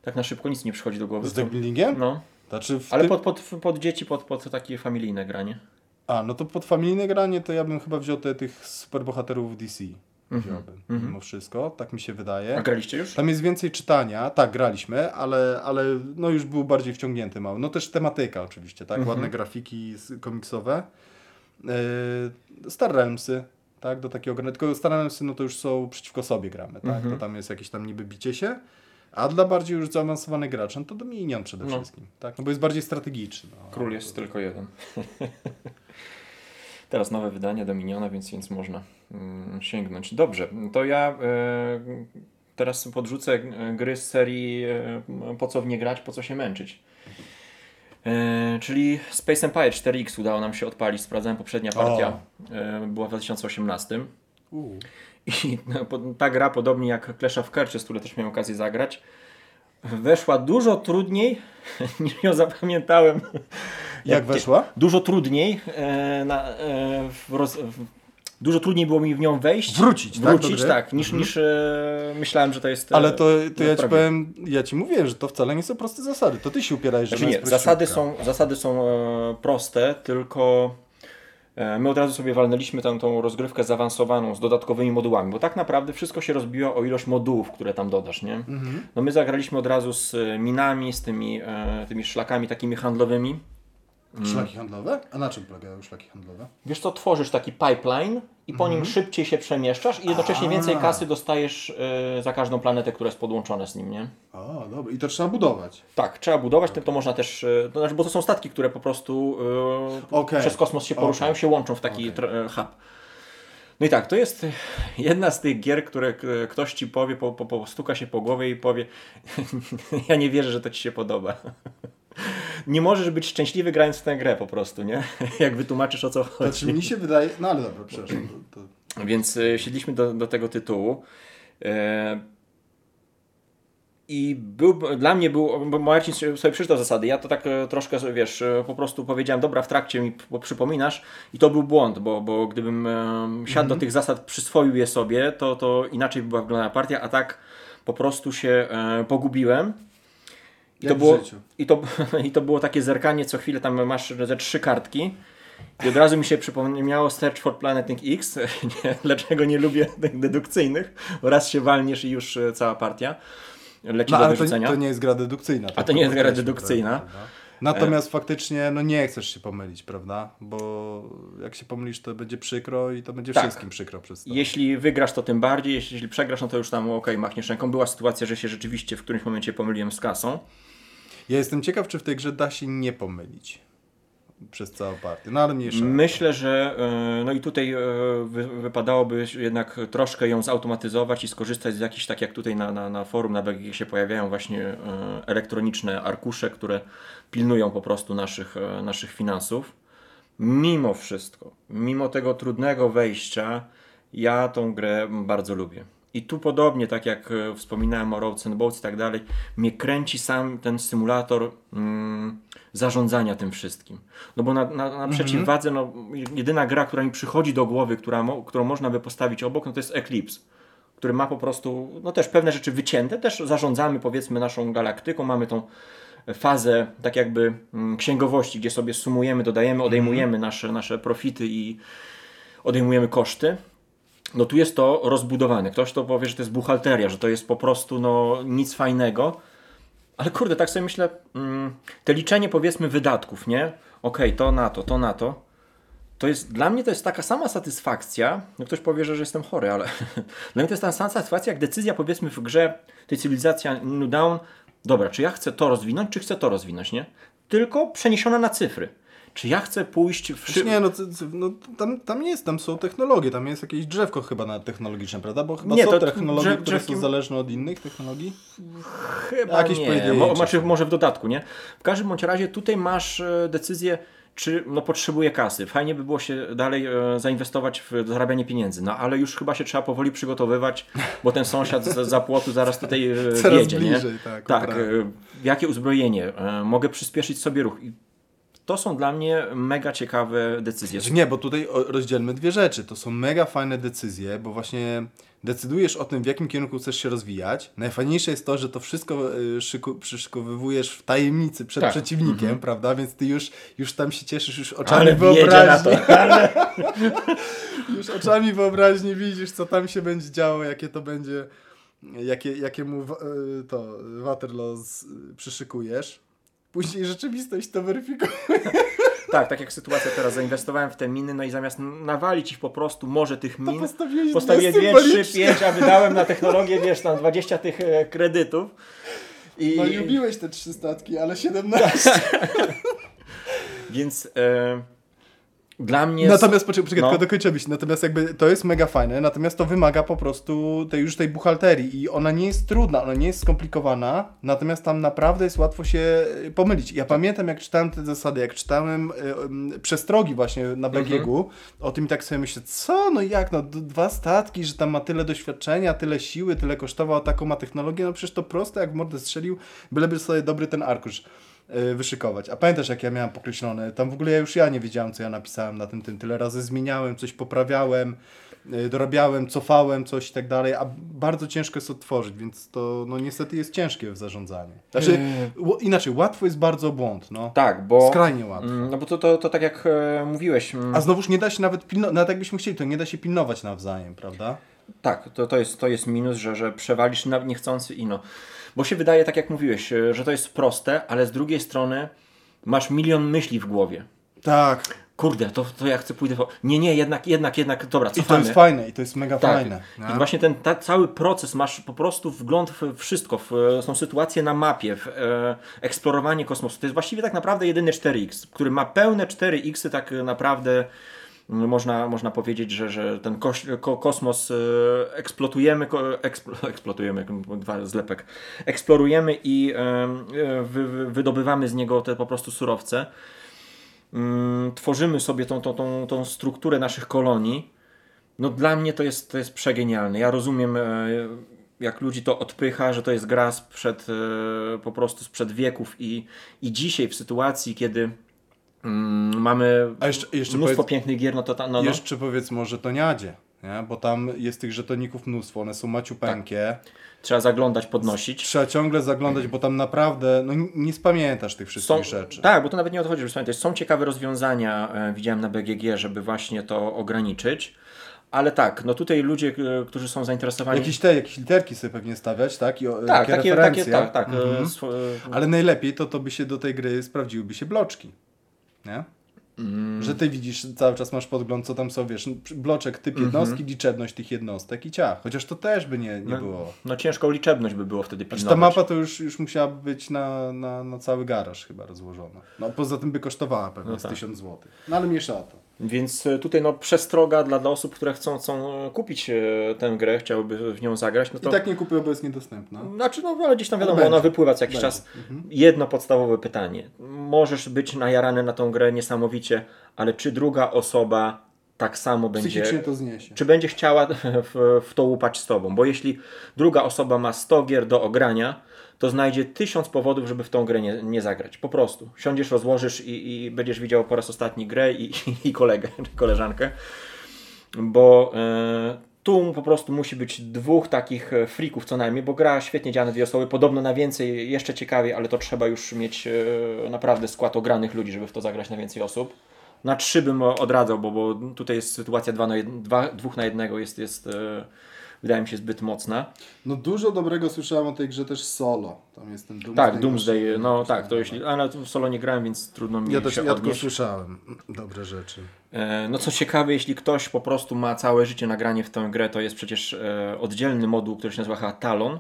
Tak na szybko nic nie przychodzi do głowy. Z deck buildingiem? No, Znaczy ale tym... pod, pod, pod dzieci, pod, pod takie familijne granie. A, no to pod familijne granie to ja bym chyba wziął te, tych superbohaterów DC. Wziąłbym, mhm. mimo wszystko, tak mi się wydaje. A graliście już? Tam jest więcej czytania, tak, graliśmy, ale, ale no już był bardziej wciągnięty mały. No też tematyka oczywiście, tak, Mhm. ładne grafiki komiksowe. Yy, Star Realmsy, tak, do takiego grania, tylko Star Realmsy no to już są przeciwko sobie gramy, tak, Mhm. to tam jest jakieś tam niby bicie się. A dla bardziej już zaawansowanych graczy, no to Dominion przede No. wszystkim, tak, no bo jest bardziej strategiczny. No. Król jest tylko jeden. Teraz nowe wydanie Dominiona, więc, więc można mm, sięgnąć. Dobrze, to ja e, teraz podrzucę e, gry z serii e, Po co w nie grać, po co się męczyć. E, czyli Space Empire 4X udało nam się odpalić, sprawdzałem poprzednia partia. E, była w 2018. Uuu. I no, ta gra, podobnie jak Clash of Clans, które też miałem okazję zagrać, weszła dużo trudniej niż ją zapamiętałem. Jak weszła? Dużo trudniej e, na, e, w roz, w, Dużo trudniej było mi w nią wejść. Wrócić, tak, Wrócić, gry? tak, niż, niż e, myślałem, że to jest. e, Ale to, to ja ci powiem, ja ci mówiłem, że to wcale nie są proste zasady. To ty się upierałeś, że Znaczy nie, zasady są, zasady są e, proste, tylko e, my od razu sobie walnęliśmy tam tą rozgrywkę zaawansowaną z dodatkowymi modułami, bo tak naprawdę wszystko się rozbiło o ilość modułów, które tam dodasz, nie? Mhm. No my zagraliśmy od razu z e, minami, z tymi, e, tymi szlakami takimi handlowymi. Szlaki handlowe? A na czym polegają szlaki handlowe? Wiesz co, tworzysz taki pipeline i po nim szybciej się przemieszczasz i jednocześnie więcej Mhm. Kasy dostajesz e, za każdą planetę, która jest podłączona z nim, nie? O, dobra. I to trzeba budować. Tak, trzeba budować, to, to można też, e, to znaczy, bo to są statki, które po prostu e, Okej. przez kosmos się poruszają, Okej. się łączą w taki e, hub. No i tak, to jest jedna z tych gier, które k- ktoś ci powie, po, po, po, stuka się po głowie i powie ja nie wierzę, że to ci się podoba. Nie możesz być szczęśliwy grając w tę grę po prostu, nie? Jak wytłumaczysz o co chodzi. Znaczy mi się wydaje... No ale dobra, przepraszam. To, to... Więc e, siedliśmy do, do tego tytułu. E, I był, dla mnie był, bo Marcin sobie przeczytał zasady, ja to tak e, troszkę, wiesz, e, po prostu powiedziałem, dobra, w trakcie mi przypominasz i to był błąd, bo, bo gdybym siadł do tych zasad, przyswoił je sobie, to, to inaczej by była wyglądała partia, a tak po prostu się e, pogubiłem. I to, Jak było, i, to, I to było takie zerkanie, co chwilę tam masz ze trzy kartki. I od razu mi się przypomniało Search for Planet X. Nie, dlaczego nie lubię tych dedukcyjnych? Raz się walniesz i już e, cała partia leci No do ale to, wyrzucenia. to nie jest gra dedukcyjna. A to nie jest gra dedukcyjna. Natomiast faktycznie no nie chcesz się pomylić, prawda? Bo jak się pomylisz, to będzie przykro i to będzie Tak. wszystkim przykro przez to. Jeśli wygrasz, to tym bardziej. Jeśli przegrasz, no to już tam okej, machniesz ręką. Była sytuacja, że się rzeczywiście w którymś momencie pomyliłem z kasą. Ja jestem ciekaw, czy w tej grze da się nie pomylić przez całą partię. No ale mniejsza. Myślę, że e, no i tutaj e, wy, wypadałoby jednak troszkę ją zautomatyzować i skorzystać z jakichś, tak jak tutaj na, na, na forum, na BGG się pojawiają właśnie e, elektroniczne arkusze, które pilnują po prostu naszych, naszych finansów. Mimo wszystko, mimo tego trudnego wejścia, ja tą grę bardzo lubię. I tu podobnie, tak jak e, wspominałem o Roads and Boats i tak dalej, mnie kręci sam ten symulator mm, zarządzania tym wszystkim. No bo na, na, na przeciwwadze, no, jedyna gra, która mi przychodzi do głowy, która którą można by postawić obok, no to jest Eclipse, który ma po prostu, no też pewne rzeczy wycięte, też zarządzamy powiedzmy naszą galaktyką, mamy tą fazę tak jakby mm, księgowości, gdzie sobie sumujemy, dodajemy, odejmujemy nasze, nasze profity i odejmujemy koszty. No tu jest to rozbudowane. Ktoś to powie, że to jest buchalteria, że to jest po prostu no, nic fajnego. Ale kurde, tak sobie myślę, mm, te liczenie powiedzmy wydatków, nie? Okej, to na to, to na to. To jest, dla mnie to jest taka sama satysfakcja, no ktoś powie, że, jestem chory, ale dla mnie to jest ta sama satysfakcja, jak decyzja powiedzmy w grze tej cywilizacja New Dawn, dobra, czy ja chcę to rozwinąć, czy chcę to rozwinąć, nie? Tylko przeniesiona na cyfry. Czy ja chcę pójść w Znaczy nie, no, no tam, tam jest, tam są technologie, tam jest jakieś drzewko chyba nawet technologiczne, prawda? Bo chyba Nie, są to technologie, drzew- które są zależne od innych technologii. Chyba Jakieś nie. pojedyncze Mo, znaczy, może w dodatku, nie? W każdym bądź razie tutaj masz e, decyzję, czy no, potrzebuje kasy. Fajnie by było się dalej e, zainwestować w zarabianie pieniędzy, no ale już chyba się trzeba powoli przygotowywać, bo ten sąsiad z za płotu zaraz tutaj e, Coraz wiedzie, bliżej, nie? tak, Tak, e, jakie uzbrojenie, e, mogę przyspieszyć sobie ruch. I to są dla mnie mega ciekawe decyzje. Znaczy nie, bo tutaj rozdzielmy dwie rzeczy. To są mega fajne decyzje, bo właśnie decydujesz o tym, w jakim kierunku chcesz się rozwijać. Najfajniejsze jest to, że to wszystko y, szyku, przyszykowywujesz w tajemnicy przed Tak. przeciwnikiem, prawda? Więc ty już, już tam się cieszysz już oczami Ale wiedzie na wyobraźni. to. Już oczami wyobraźni widzisz, co tam się będzie działo, jakie to będzie, jakie, jakie mu y, to Waterloo z- przyszykujesz. Później rzeczywistość to weryfikuje. Tak, tak jak sytuacja teraz, zainwestowałem w te miny, no i zamiast nawalić ich po prostu może tych min, postawiłeś postawiłem dwie 2, 3, symboliczne. 5, a wydałem na technologię, wiesz, tam 20 tych e, kredytów. I, No lubiłeś te trzy statki, ale 17. Więc e, dla mnie... Natomiast, poczekaj, poczekaj No. tylko dokończymy się. Natomiast jakby to jest mega fajne, natomiast to wymaga po prostu tej już tej buchalterii i ona nie jest trudna, ona nie jest skomplikowana, natomiast tam naprawdę jest łatwo się y, pomylić. Ja pamiętam jak czytałem te zasady, jak czytałem y, y, przestrogi właśnie na BGG-u, o tym i tak sobie myślę, co, no jak, no dwa statki, że tam ma tyle doświadczenia, tyle siły, tyle kosztował, a taką ma technologię, no przecież to proste, jak w mordę strzelił, byleby sobie dobry ten arkusz wyszykować. A pamiętasz, jak ja miałem pokreślone? Tam w ogóle ja już ja nie wiedziałem, co ja napisałem na tym, tym. Tyle razy zmieniałem, coś poprawiałem, y, dorabiałem, cofałem coś i tak dalej, a bardzo ciężko jest odtworzyć, więc to no niestety jest ciężkie w zarządzaniu. Znaczy, ł- inaczej, łatwo jest bardzo błąd, no. Tak, bo... Skrajnie łatwo. Mm, No bo to, to, to tak jak e, mówiłeś, mm, A znowuż nie da się nawet pilnować, nawet jakbyśmy chcieli, to nie da się pilnować nawzajem, prawda? Tak, to, to, jest, to jest minus, że, że przewalisz na niechcący i no. Bo się wydaje, tak jak mówiłeś, e, że to jest proste, ale z drugiej strony masz milion myśli w głowie. Tak. Kurde, to, to ja chcę pójdę. Po... Nie, nie, jednak, jednak, jednak, dobra, I to cofamy. jest fajne, i to jest mega Tak. fajne. I właśnie ten ta, cały proces, masz po prostu wgląd w wszystko, w e, są sytuacje na mapie, w e, eksplorowanie kosmosu. To jest właściwie tak naprawdę jedyny 4X, który ma pełne 4X, tak naprawdę można, można powiedzieć, że, że ten koś, ko, kosmos e, eksploatujemy, ko, eksplo, eksploatujemy, dwa zlepek, eksplorujemy i e, wy, wy, wydobywamy z niego te po prostu surowce. Mm, tworzymy sobie tą, tą, tą, tą strukturę naszych kolonii. No dla mnie to jest, to jest przegenialne. Ja rozumiem, e, jak ludzi to odpycha, że to jest gra sprzed, e, po prostu sprzed wieków i, i dzisiaj w sytuacji, kiedy mm, mamy A jeszcze- jeszcze mnóstwo pięknych gier, no to ta, no, no, Jeszcze powiedz może to niadzie, nie? Bo tam jest tych żetoników mnóstwo, one są maciupeńkie. trzeba zaglądać, podnosić. Trzeba ciągle zaglądać, bo tam naprawdę, no nie spamiętasz tych wszystkich Są, rzeczy. tak, bo to nawet nie o to chodzi, że pamiętaj, są ciekawe rozwiązania, e, widziałem na BGG, żeby właśnie to ograniczyć. Ale tak, no tutaj ludzie, e, którzy są zainteresowani. Jakieś te, jakieś literki sobie pewnie stawiać, tak? I tak, takie, takie, takie, tak, tak. e, Mhm. e, Ale najlepiej to, to by się do tej gry sprawdziłyby się bloczki. Nie? Mm. Że ty widzisz, cały czas masz podgląd, co tam są, wiesz, bloczek, typ jednostki, liczebność tych jednostek i ciach. Chociaż to też by nie, nie Mhm. No, było. No ciężką liczebność by było wtedy Znaczy pilnować. ta mapa to już, już musiałaby być na, na, na cały garaż chyba rozłożona. No poza tym by kosztowała pewnie No tak. 1000 zł. No ale mniejsza o to. Więc e, tutaj no przestroga dla, dla osób, które chcą, chcą e, kupić e, tę grę, chciałyby w nią zagrać, no to... I tak nie kupię, bo jest niedostępna. Znaczy, no ale gdzieś tam wiadomo, ona wypływa co jakiś Będzie. czas. Jedno podstawowe pytanie. Możesz być najarany na tą grę niesamowicie, ale czy druga osoba tak samo będzie... To zniesie. Czy będzie chciała w, w to łupać z tobą? Bo jeśli druga osoba ma 100 gier do ogrania, to znajdzie tysiąc powodów, żeby w tą grę nie, nie zagrać. Po prostu. Siądziesz, rozłożysz i, i będziesz widział po raz ostatni grę i, i kolegę, czy koleżankę. Bo e, tu po prostu musi być dwóch takich e, freaków co najmniej, bo gra świetnie działa na dwie osoby. Podobno na więcej, jeszcze ciekawiej, ale to trzeba już mieć e, naprawdę skład ogranych ludzi, żeby w to zagrać na więcej osób. Na trzy bym odradzał, bo, bo tutaj jest sytuacja dwa na jed, dwa, dwóch na jednego jest, jest wydaje mi się zbyt mocna. No dużo dobrego słyszałem o tej grze też solo. Tam jest ten Doomsday. Tak, Doomsday, no tak, to jeśli, ale w solo nie grałem, więc trudno mi Ja też się ja tylko słyszałem dobre rzeczy. E, No co ciekawe, jeśli ktoś po prostu ma całe życie nagranie w tę grę, to jest przecież e, oddzielny moduł, który się nazywa Talon,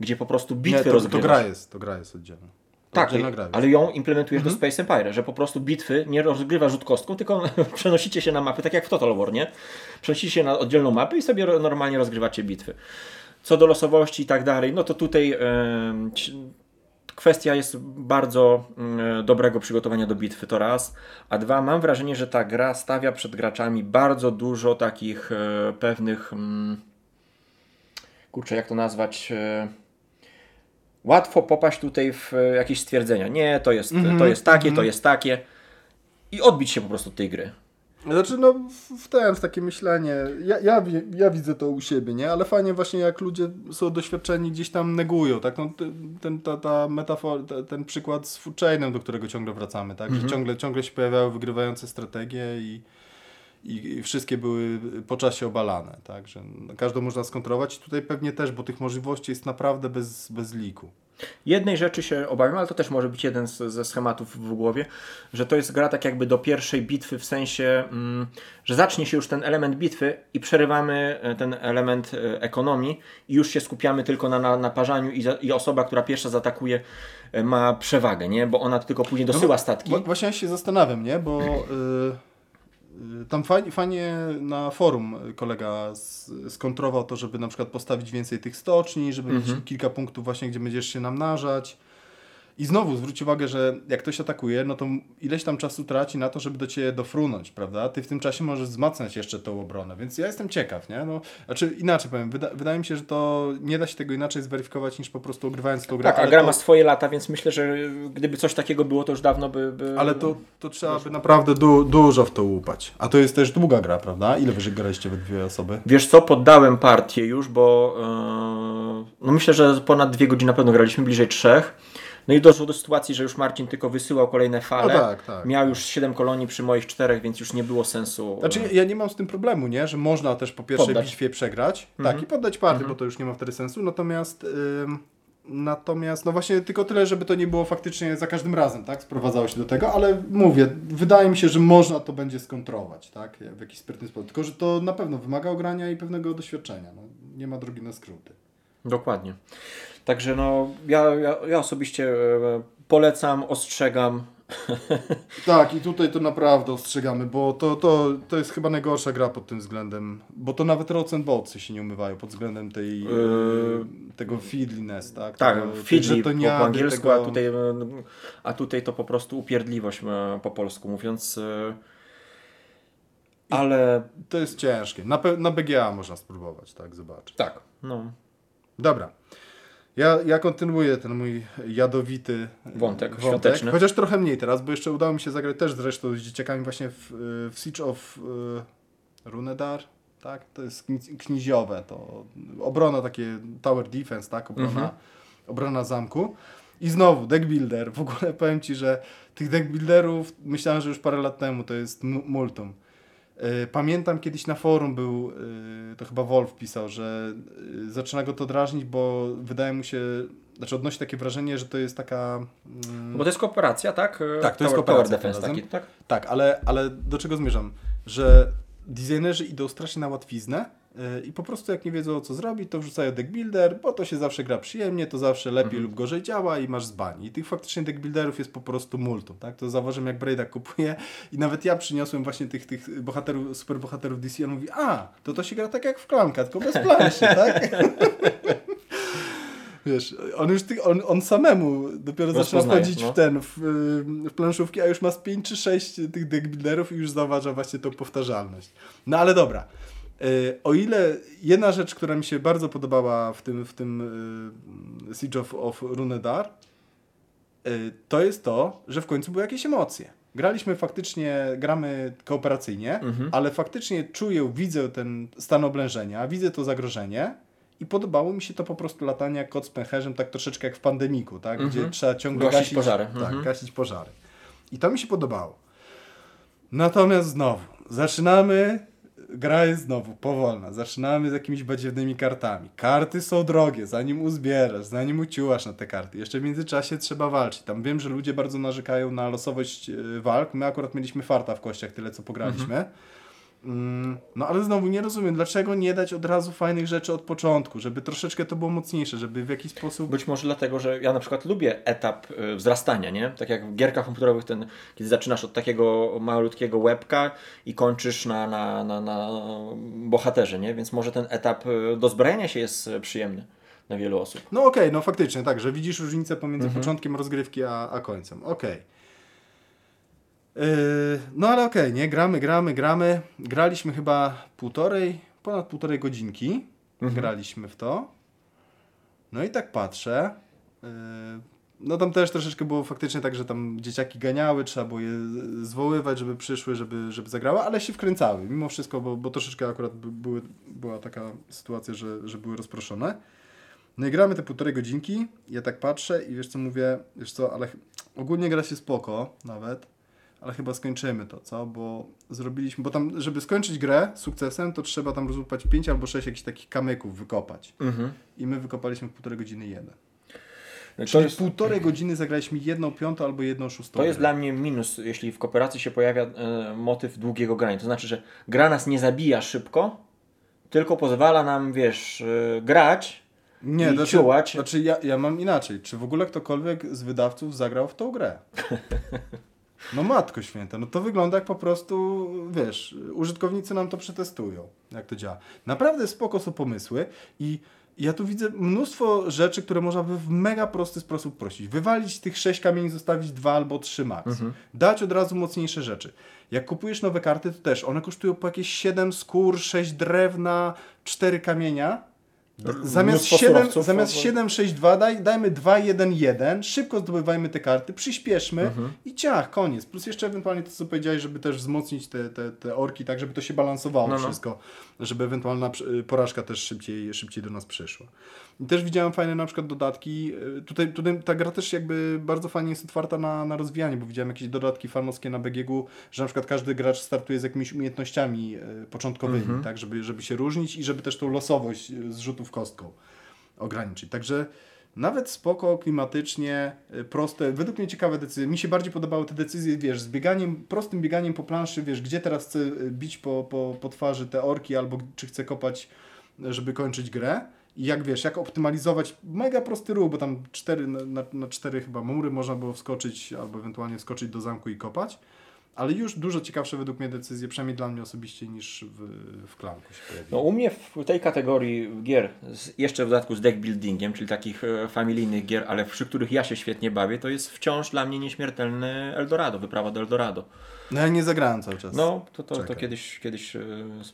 gdzie po prostu bitwy Nie, to, to rozgrywasz. gra jest, to gra jest oddzielna. Tak, ale ją implementujesz Mhm. do Space Empire, że po prostu bitwy nie rozgrywa rzut kostką, tylko przenosicie się na mapy, tak jak w Total War, nie? Przenosicie się na oddzielną mapę i sobie normalnie rozgrywacie bitwy. Co do losowości i tak dalej, no to tutaj ci- kwestia jest bardzo mm, dobrego przygotowania do bitwy, to raz. A dwa, mam wrażenie, że ta gra stawia przed graczami bardzo dużo takich e, pewnych. Mm, kurczę, jak to nazwać? E, łatwo popaść tutaj w e, jakieś stwierdzenia. Nie, to jest, Mhm, to jest takie, to jest takie. I odbić się po prostu od tej gry. Znaczy, no, w- ten, w takie myślenie. Ja, ja, ja widzę to u siebie, nie? Ale fajnie właśnie, jak ludzie są doświadczeni, gdzieś tam negują, tak? No, ten, ta, ta metafora, ta- ten przykład z Food Chainem, do którego ciągle wracamy, tak? Że ciągle, ciągle się pojawiały wygrywające strategie i, i, wszystkie były po czasie obalane, tak? Że każdą można skontrolować i tutaj pewnie też, bo tych możliwości jest naprawdę bez, bez liku. Jednej rzeczy się obawiam, ale to też może być jeden z, ze schematów w głowie, że to jest gra tak jakby do pierwszej bitwy, w sensie, mm, że zacznie się już ten element bitwy i przerywamy e, ten element e, ekonomii i już się skupiamy tylko na, na naparzaniu i, za, i osoba, która pierwsza zaatakuje e, ma przewagę, nie? Bo ona tylko później dosyła statki. Wa- Właśnie ja się zastanawiam, nie? Bo tam fajnie, fajnie na forum kolega skontrował to, żeby na przykład postawić więcej tych stoczni, żeby Mhm. mieć kilka punktów właśnie, gdzie będziesz się namnażać. I znowu zwróć uwagę, że jak ktoś atakuje, no to ileś tam czasu traci na to, żeby do ciebie dofrunąć, prawda? Ty w tym czasie możesz wzmacniać jeszcze tą obronę, więc ja jestem ciekaw, nie? No, znaczy inaczej powiem, wyda wydaje mi się, że to nie da się tego inaczej zweryfikować niż po prostu ogrywając tą grę. Tak, a gra to- ma swoje lata, więc myślę, że gdyby coś takiego było, to już dawno by... by... Ale to, to trzeba by naprawdę du dużo w to łupać. A to jest też długa gra, prawda? Ile wy graliście we dwie osoby? Wiesz co, poddałem partię już, bo yy, no myślę, że ponad dwie godziny na pewno graliśmy, bliżej trzech. No i doszło do sytuacji, że już Marcin tylko wysyłał kolejne fale. No tak, tak. Miał już 7 kolonii przy moich czterech, więc już nie było sensu. Znaczy, ja nie mam z tym problemu, nie? Że można też po pierwszej Poddać. bitwie przegrać. Tak, i poddać partię, bo to już nie ma wtedy sensu. Natomiast, ym, natomiast, no właśnie tylko tyle, żeby to nie było faktycznie za każdym razem, tak? Sprowadzało się do tego, ale mówię, wydaje mi się, że można to będzie skontrować, tak? W jakiś sprytny sposób. Tylko, że to na pewno wymaga ogrania i pewnego doświadczenia. No, nie ma drogi na skróty. Dokładnie. Także no, ja, ja, ja osobiście e, polecam, ostrzegam. Tak, i tutaj to naprawdę ostrzegamy, bo to, to, to jest chyba najgorsza gra pod tym względem, bo to nawet Rocenbotsy się nie umywają pod względem tej, Yy. tego fiddliness, tak? Tak, tego, Fidżi po, po angielsku, tego- a, tutaj, a tutaj to po prostu upierdliwość po polsku mówiąc. Ale To jest ciężkie. Na, na BGA można spróbować, tak, zobaczyć. tak, no. Dobra. Ja, ja kontynuuję ten mój jadowity e, Wątek świąteczny. Chociaż trochę mniej teraz, bo jeszcze udało mi się zagrać też zresztą z dzieciakami właśnie w, e, w Siege of e, Runedar. Tak, to jest kni- kniziowe, to obrona takie tower defense, tak, obrona, Mhm. obrona zamku. I znowu deck builder. W ogóle powiem ci, że tych deck builderów myślałem, że już parę lat temu to jest mu- multum. E, Pamiętam kiedyś na forum był, e, to chyba Wolf pisał, że e, zaczyna go to drażnić, bo wydaje mu się, znaczy odnosi takie wrażenie, że to jest taka... mm, Bo to jest kooperacja, tak? Tak, to jest kooperacja Tower taki, tak? Tak, ale, ale do czego zmierzam? Że designerzy idą strasznie na łatwiznę i po prostu jak nie wiedzą co zrobić, to wrzucają deck builder, bo to się zawsze gra przyjemnie, to zawsze lepiej lub gorzej działa i masz z bani. I tych faktycznie deck builderów jest po prostu multum, tak? To zauważyłem jak Braida kupuje i nawet ja przyniosłem właśnie tych, tych bohaterów, superbohaterów DC i on mówi, a, to to się gra tak jak w klanka, tylko bez planszy, tak? Wiesz, on już ty, on, on samemu dopiero zaczyna Rozpoznaje, wchodzić no. w ten, w, w planszówki, a już ma z 5 czy 6 tych deckbuilderów i już zauważa właśnie tą powtarzalność. No ale dobra. Y, O ile jedna rzecz, która mi się bardzo podobała w tym, w tym y, Siege of, of Runedar, y, to jest to, że w końcu były jakieś emocje. Graliśmy faktycznie, gramy kooperacyjnie, Mhm. ale faktycznie czuję, widzę ten stan oblężenia, widzę to zagrożenie i podobało mi się to po prostu latanie jak kot z pęcherzem, tak troszeczkę jak w pandemiku, tak? Mhm. gdzie trzeba ciągle Gasić gasić, pożary. Tak, Mhm. gasić pożary. I to mi się podobało. Natomiast znowu, zaczynamy, gra jest znowu powolna, zaczynamy z jakimiś badziewnymi kartami. Karty są drogie, zanim uzbierasz, zanim uciułasz na te karty. Jeszcze w międzyczasie trzeba walczyć. Tam wiem, że ludzie bardzo narzekają na losowość e, walk. My akurat mieliśmy farta w kościach, tyle co pograliśmy. Mm, No ale znowu nie rozumiem, dlaczego nie dać od razu fajnych rzeczy od początku, żeby troszeczkę to było mocniejsze, żeby w jakiś sposób... Być może dlatego, że ja na przykład lubię etap y, wzrastania, nie? Tak jak w gierkach komputerowych, ten, kiedy zaczynasz od takiego malutkiego łebka i kończysz na, na, na, na bohaterze, nie? Więc może ten etap y, dozbrajania się jest y, przyjemny dla wielu osób. No okej, no faktycznie, tak, że widzisz różnicę pomiędzy początkiem rozgrywki a, a końcem. Okej. Yy, no ale okej, nie, gramy, gramy, gramy. Graliśmy chyba półtorej, ponad półtorej godzinki. Graliśmy w to. No i tak patrzę. Yy, no tam też troszeczkę było faktycznie tak, że tam dzieciaki ganiały, trzeba było je zwoływać, żeby przyszły, żeby, żeby zagrały, ale się wkręcały mimo wszystko, bo, bo troszeczkę akurat by, były, była taka sytuacja, że, że były rozproszone. No i gramy te półtorej godzinki, ja tak patrzę i wiesz co mówię, wiesz co, ale ogólnie gra się spoko nawet, ale chyba skończymy to, co? Bo zrobiliśmy, bo tam, żeby skończyć grę sukcesem, to trzeba tam rozłupać 5 albo 6 jakichś takich kamyków wykopać. Mhm. I my wykopaliśmy w półtorej godziny jeden. To Czyli jest, półtorej godziny zagraliśmy jedną piątą albo jedną szóstą. to jest dla mnie minus, jeśli w kooperacji się pojawia e, motyw długiego grania. To znaczy, że gra nas nie zabija szybko, tylko pozwala nam, wiesz, e, grać Nie, i znaczy, ciułać. znaczy ja, ja mam inaczej. Czy w ogóle ktokolwiek z wydawców zagrał w tą grę? No matko święta, no to wygląda jak po prostu, wiesz, użytkownicy nam to przetestują, jak to działa. Naprawdę spoko są pomysły i ja tu widzę mnóstwo rzeczy, które można by w mega prosty sposób prosić. Wywalić tych sześć kamieni, zostawić dwa albo trzy max. Dać od razu mocniejsze rzeczy. Jak kupujesz nowe karty, to też one kosztują po jakieś 7 skór, 6 drewna, 4 kamienia. Zamiast Mnóstwo 7, surowców, zamiast albo- 7, 6, 2, daj, dajmy 2, 1, 1, szybko zdobywajmy te karty, przyspieszmy Mhm. i ciach, koniec. Plus jeszcze ewentualnie to, co powiedziałeś, żeby też wzmocnić te, te, te orki, tak żeby to się balansowało No, no. wszystko, żeby ewentualna przy- porażka też szybciej, szybciej do nas przyszła. I też widziałem fajne na przykład dodatki, y, tutaj, tutaj ta gra też jakby bardzo fajnie jest otwarta na, na rozwijanie, bo widziałem jakieś dodatki fanowskie na BGG, że na przykład każdy gracz startuje z jakimiś umiejętnościami y, początkowymi, Mhm. tak, żeby, żeby się różnić i żeby też tą losowość y, zrzutów kostką ograniczyć. Także nawet spoko, klimatycznie, y, proste, według mnie ciekawe decyzje. Mi się bardziej podobały te decyzje, wiesz, z bieganiem, prostym bieganiem po planszy, wiesz, gdzie teraz chcę y, bić po, po, po twarzy te orki, albo czy chcę kopać, y, żeby kończyć grę. I jak wiesz, jak optymalizować, mega prosty ruch, bo tam cztery, na, na cztery chyba mury można było wskoczyć, albo ewentualnie wskoczyć do zamku i kopać. Ale już dużo ciekawsze według mnie decyzje, przynajmniej dla mnie osobiście, niż w, w klanku się pojawiły. No u mnie w tej kategorii gier, z, jeszcze w dodatku z deck buildingiem, czyli takich e, familijnych gier, ale przy których ja się świetnie bawię, to jest wciąż dla mnie nieśmiertelny Eldorado, wyprawa do Eldorado. No ja nie zagrałem cały czas. No, to, to, to kiedyś, kiedyś e,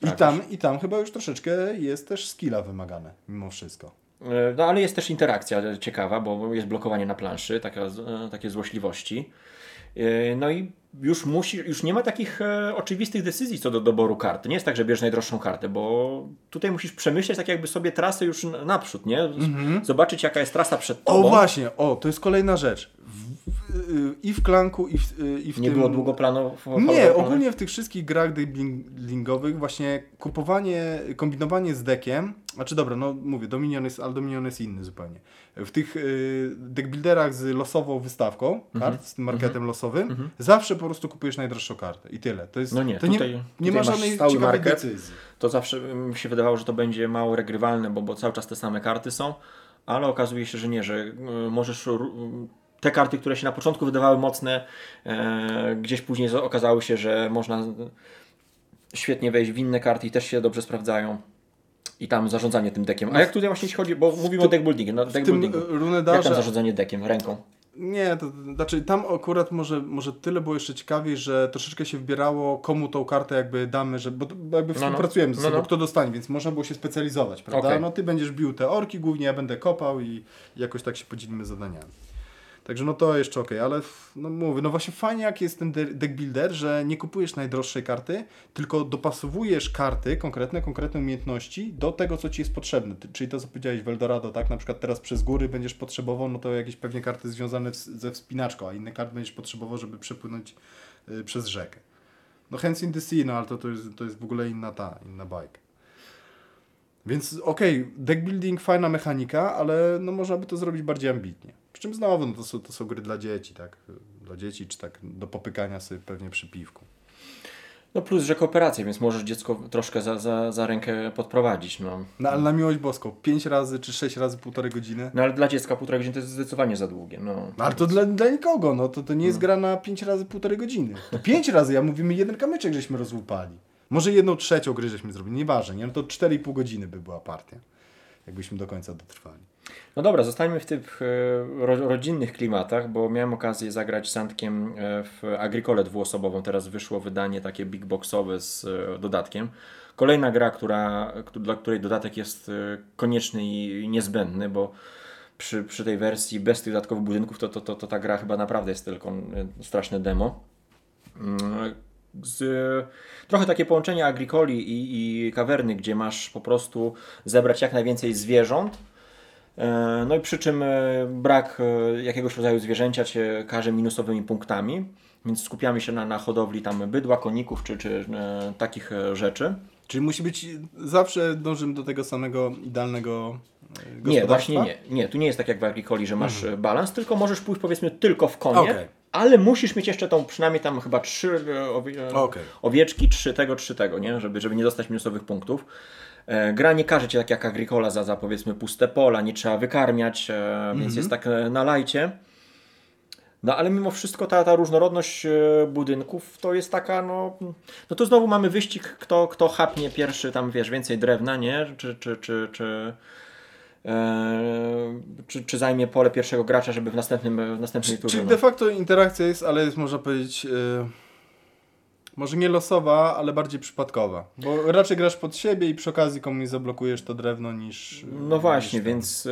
I tam, I tam chyba już troszeczkę jest też skilla wymagane, mimo wszystko. E, No ale jest też interakcja ciekawa, bo jest blokowanie na planszy, taka, e, takie złośliwości. E, No i już musi, już nie ma takich e, oczywistych decyzji co do doboru karty. Nie jest tak, że bierzesz najdroższą kartę, bo tutaj musisz przemyśleć tak jakby sobie trasę już naprzód, nie? Z- Zobaczyć jaka jest trasa przed Mhm. O tobą. właśnie, o, to jest kolejna rzecz. W, I w Klanku, i w, y, i w Nie tym... było długoplanowo. Nie, ogólnie w tych wszystkich grach deckbuildingowych właśnie kupowanie, kombinowanie z deckiem, znaczy dobra, no mówię, Dominion jest, ale Dominion jest inny zupełnie. W tych y, deckbuilderach z losową wystawką Mhm. kart, z tym marketem losowym, zawsze po prostu kupujesz najdroższą kartę i tyle. To jest, No nie, to tutaj- nie, tutaj nie ma masz żadnej stały market. decyzji. To zawsze mi się wydawało, że to będzie mało regrywalne, bo, bo cały czas te same karty są, ale okazuje się, że nie, że y, możesz te karty, które się na początku wydawały mocne, e, gdzieś później okazały się, że można świetnie wejść w inne karty i też się dobrze sprawdzają. I tam zarządzanie tym deckiem. A jak tutaj właśnie chodzi, bo mówimy o deck buildingu, no deck buildingu. y, Jak tam zarządzanie deckiem, ręką? Nie, to, znaczy tam akurat może, może tyle było jeszcze ciekawiej, że troszeczkę się wybierało, komu tą kartę jakby damy, że, bo, jakby no. współpracujemy ze No, sobą, no. kto dostanie, więc można było się specjalizować, prawda? Okej. No ty będziesz bił te orki głównie, ja będę kopał i jakoś tak się podzielimy zadaniami. Także no to jeszcze okej, ale no mówię, no właśnie fajnie jak jest ten de- deck builder, że nie kupujesz najdroższej karty, tylko dopasowujesz karty, konkretne, konkretne umiejętności do tego, co ci jest potrzebne. Czyli to, co powiedziałeś w Eldorado, tak? Na przykład teraz przez góry będziesz potrzebował, no to jakieś pewnie karty związane ze wspinaczką, a inne karty będziesz potrzebował, żeby przepłynąć y, przez rzekę. No Hands in the Sea, no ale to, to, jest, to jest w ogóle inna ta, inna bajka. Więc okej, deck building, fajna mechanika, ale no można by to zrobić bardziej ambitnie. Przy czym znowu, no to, są, to są gry dla dzieci, tak? Dla dzieci, czy tak do popykania sobie pewnie przy piwku. No plus, że kooperacja, więc możesz dziecko troszkę za, za, za rękę podprowadzić. No. No ale na miłość boską, 5 razy czy 6 razy półtorej godziny? no ale dla dziecka półtora godziny to jest zdecydowanie za długie. No, No, ale to dla, dla nikogo, no to, to nie jest gra na 5 razy półtorej godziny. To 5 razy, ja mówimy, jeden kamyczek żeśmy rozłupali. Może jedną trzecią gry żeśmy zrobili, nieważne, nie? No to 4,5 godziny by była partia. Jakbyśmy do końca dotrwali. No dobra, zostańmy w tych e, ro, rodzinnych klimatach, bo miałem okazję zagrać Sandkiem e, w Agricole dwuosobową. Teraz wyszło wydanie takie big boxowe z e, dodatkiem. Kolejna gra, która, któ- dla której dodatek jest konieczny i niezbędny, bo przy, przy tej wersji bez tych dodatkowych budynków to, to, to, to ta gra chyba naprawdę jest tylko straszne demo. Z, trochę takie połączenie agricoli i, i kawerny, gdzie masz po prostu zebrać jak najwięcej zwierząt. E, No i przy czym e, brak e, jakiegoś rodzaju zwierzęcia cię karze minusowymi punktami, więc skupiamy się na, na hodowli tam bydła, koników czy, czy takich rzeczy. Czyli musi być, zawsze dążymy do tego samego idealnego Nie, właśnie nie. Nie, tu nie jest tak jak w Agricoli, że masz e, balans, tylko możesz pójść powiedzmy tylko w konie, Okej. ale musisz mieć jeszcze tą przynajmniej tam chyba trzy owie, Okej. owieczki, trzy tego, trzy tego, nie? Żeby, żeby nie dostać minusowych punktów. E, Gra nie każe cię tak jak Agricola za, za powiedzmy puste pola, nie trzeba wykarmiać, e, więc jest tak e, na lajcie. No ale mimo wszystko ta, ta różnorodność budynków to jest taka, no, no to znowu mamy wyścig, kto, kto chapnie pierwszy tam, wiesz, więcej drewna, nie? Czy, czy, czy, czy, czy, czy zajmie pole pierwszego gracza, żeby w następnym, w następnej turze. Czyli no. de facto interakcja jest, ale jest można powiedzieć, może nie losowa, ale bardziej przypadkowa. Bo raczej grasz pod siebie i przy okazji komuś zablokujesz to drewno niż... No właśnie, niż więc e,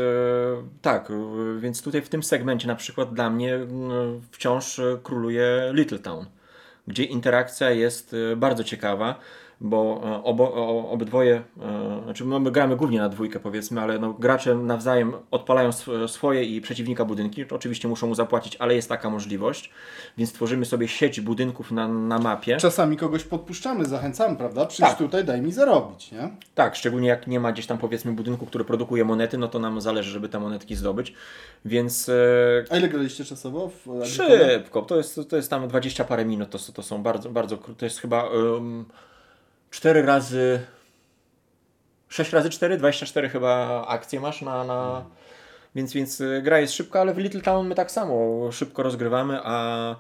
tak, e, więc tutaj w tym segmencie na przykład dla mnie e, wciąż e, króluje Little Town, gdzie interakcja jest bardzo ciekawa, bo e, obo, obydwoje, e, znaczy no my gramy głównie na dwójkę powiedzmy, ale no, gracze nawzajem odpalają sw- swoje i przeciwnika budynki, oczywiście muszą mu zapłacić, ale jest taka możliwość, więc tworzymy sobie sieć budynków na, na mapie. Czasami kogoś podpuszczamy, zachęcamy, prawda? Przyjdź Tak. tutaj, daj mi zarobić, nie? Tak, szczególnie jak nie ma gdzieś tam powiedzmy budynku, który produkuje monety, no to nam zależy, żeby te monetki zdobyć, więc... E, A ile graliście czasowo w? Szybko, to jest, to jest tam 20 parę minut, to, to są bardzo, bardzo to jest chyba um, 4 razy 6 razy 4, 24 chyba akcje masz na, na więc, więc y, gra jest szybka, ale w Little Town my tak samo szybko rozgrywamy, a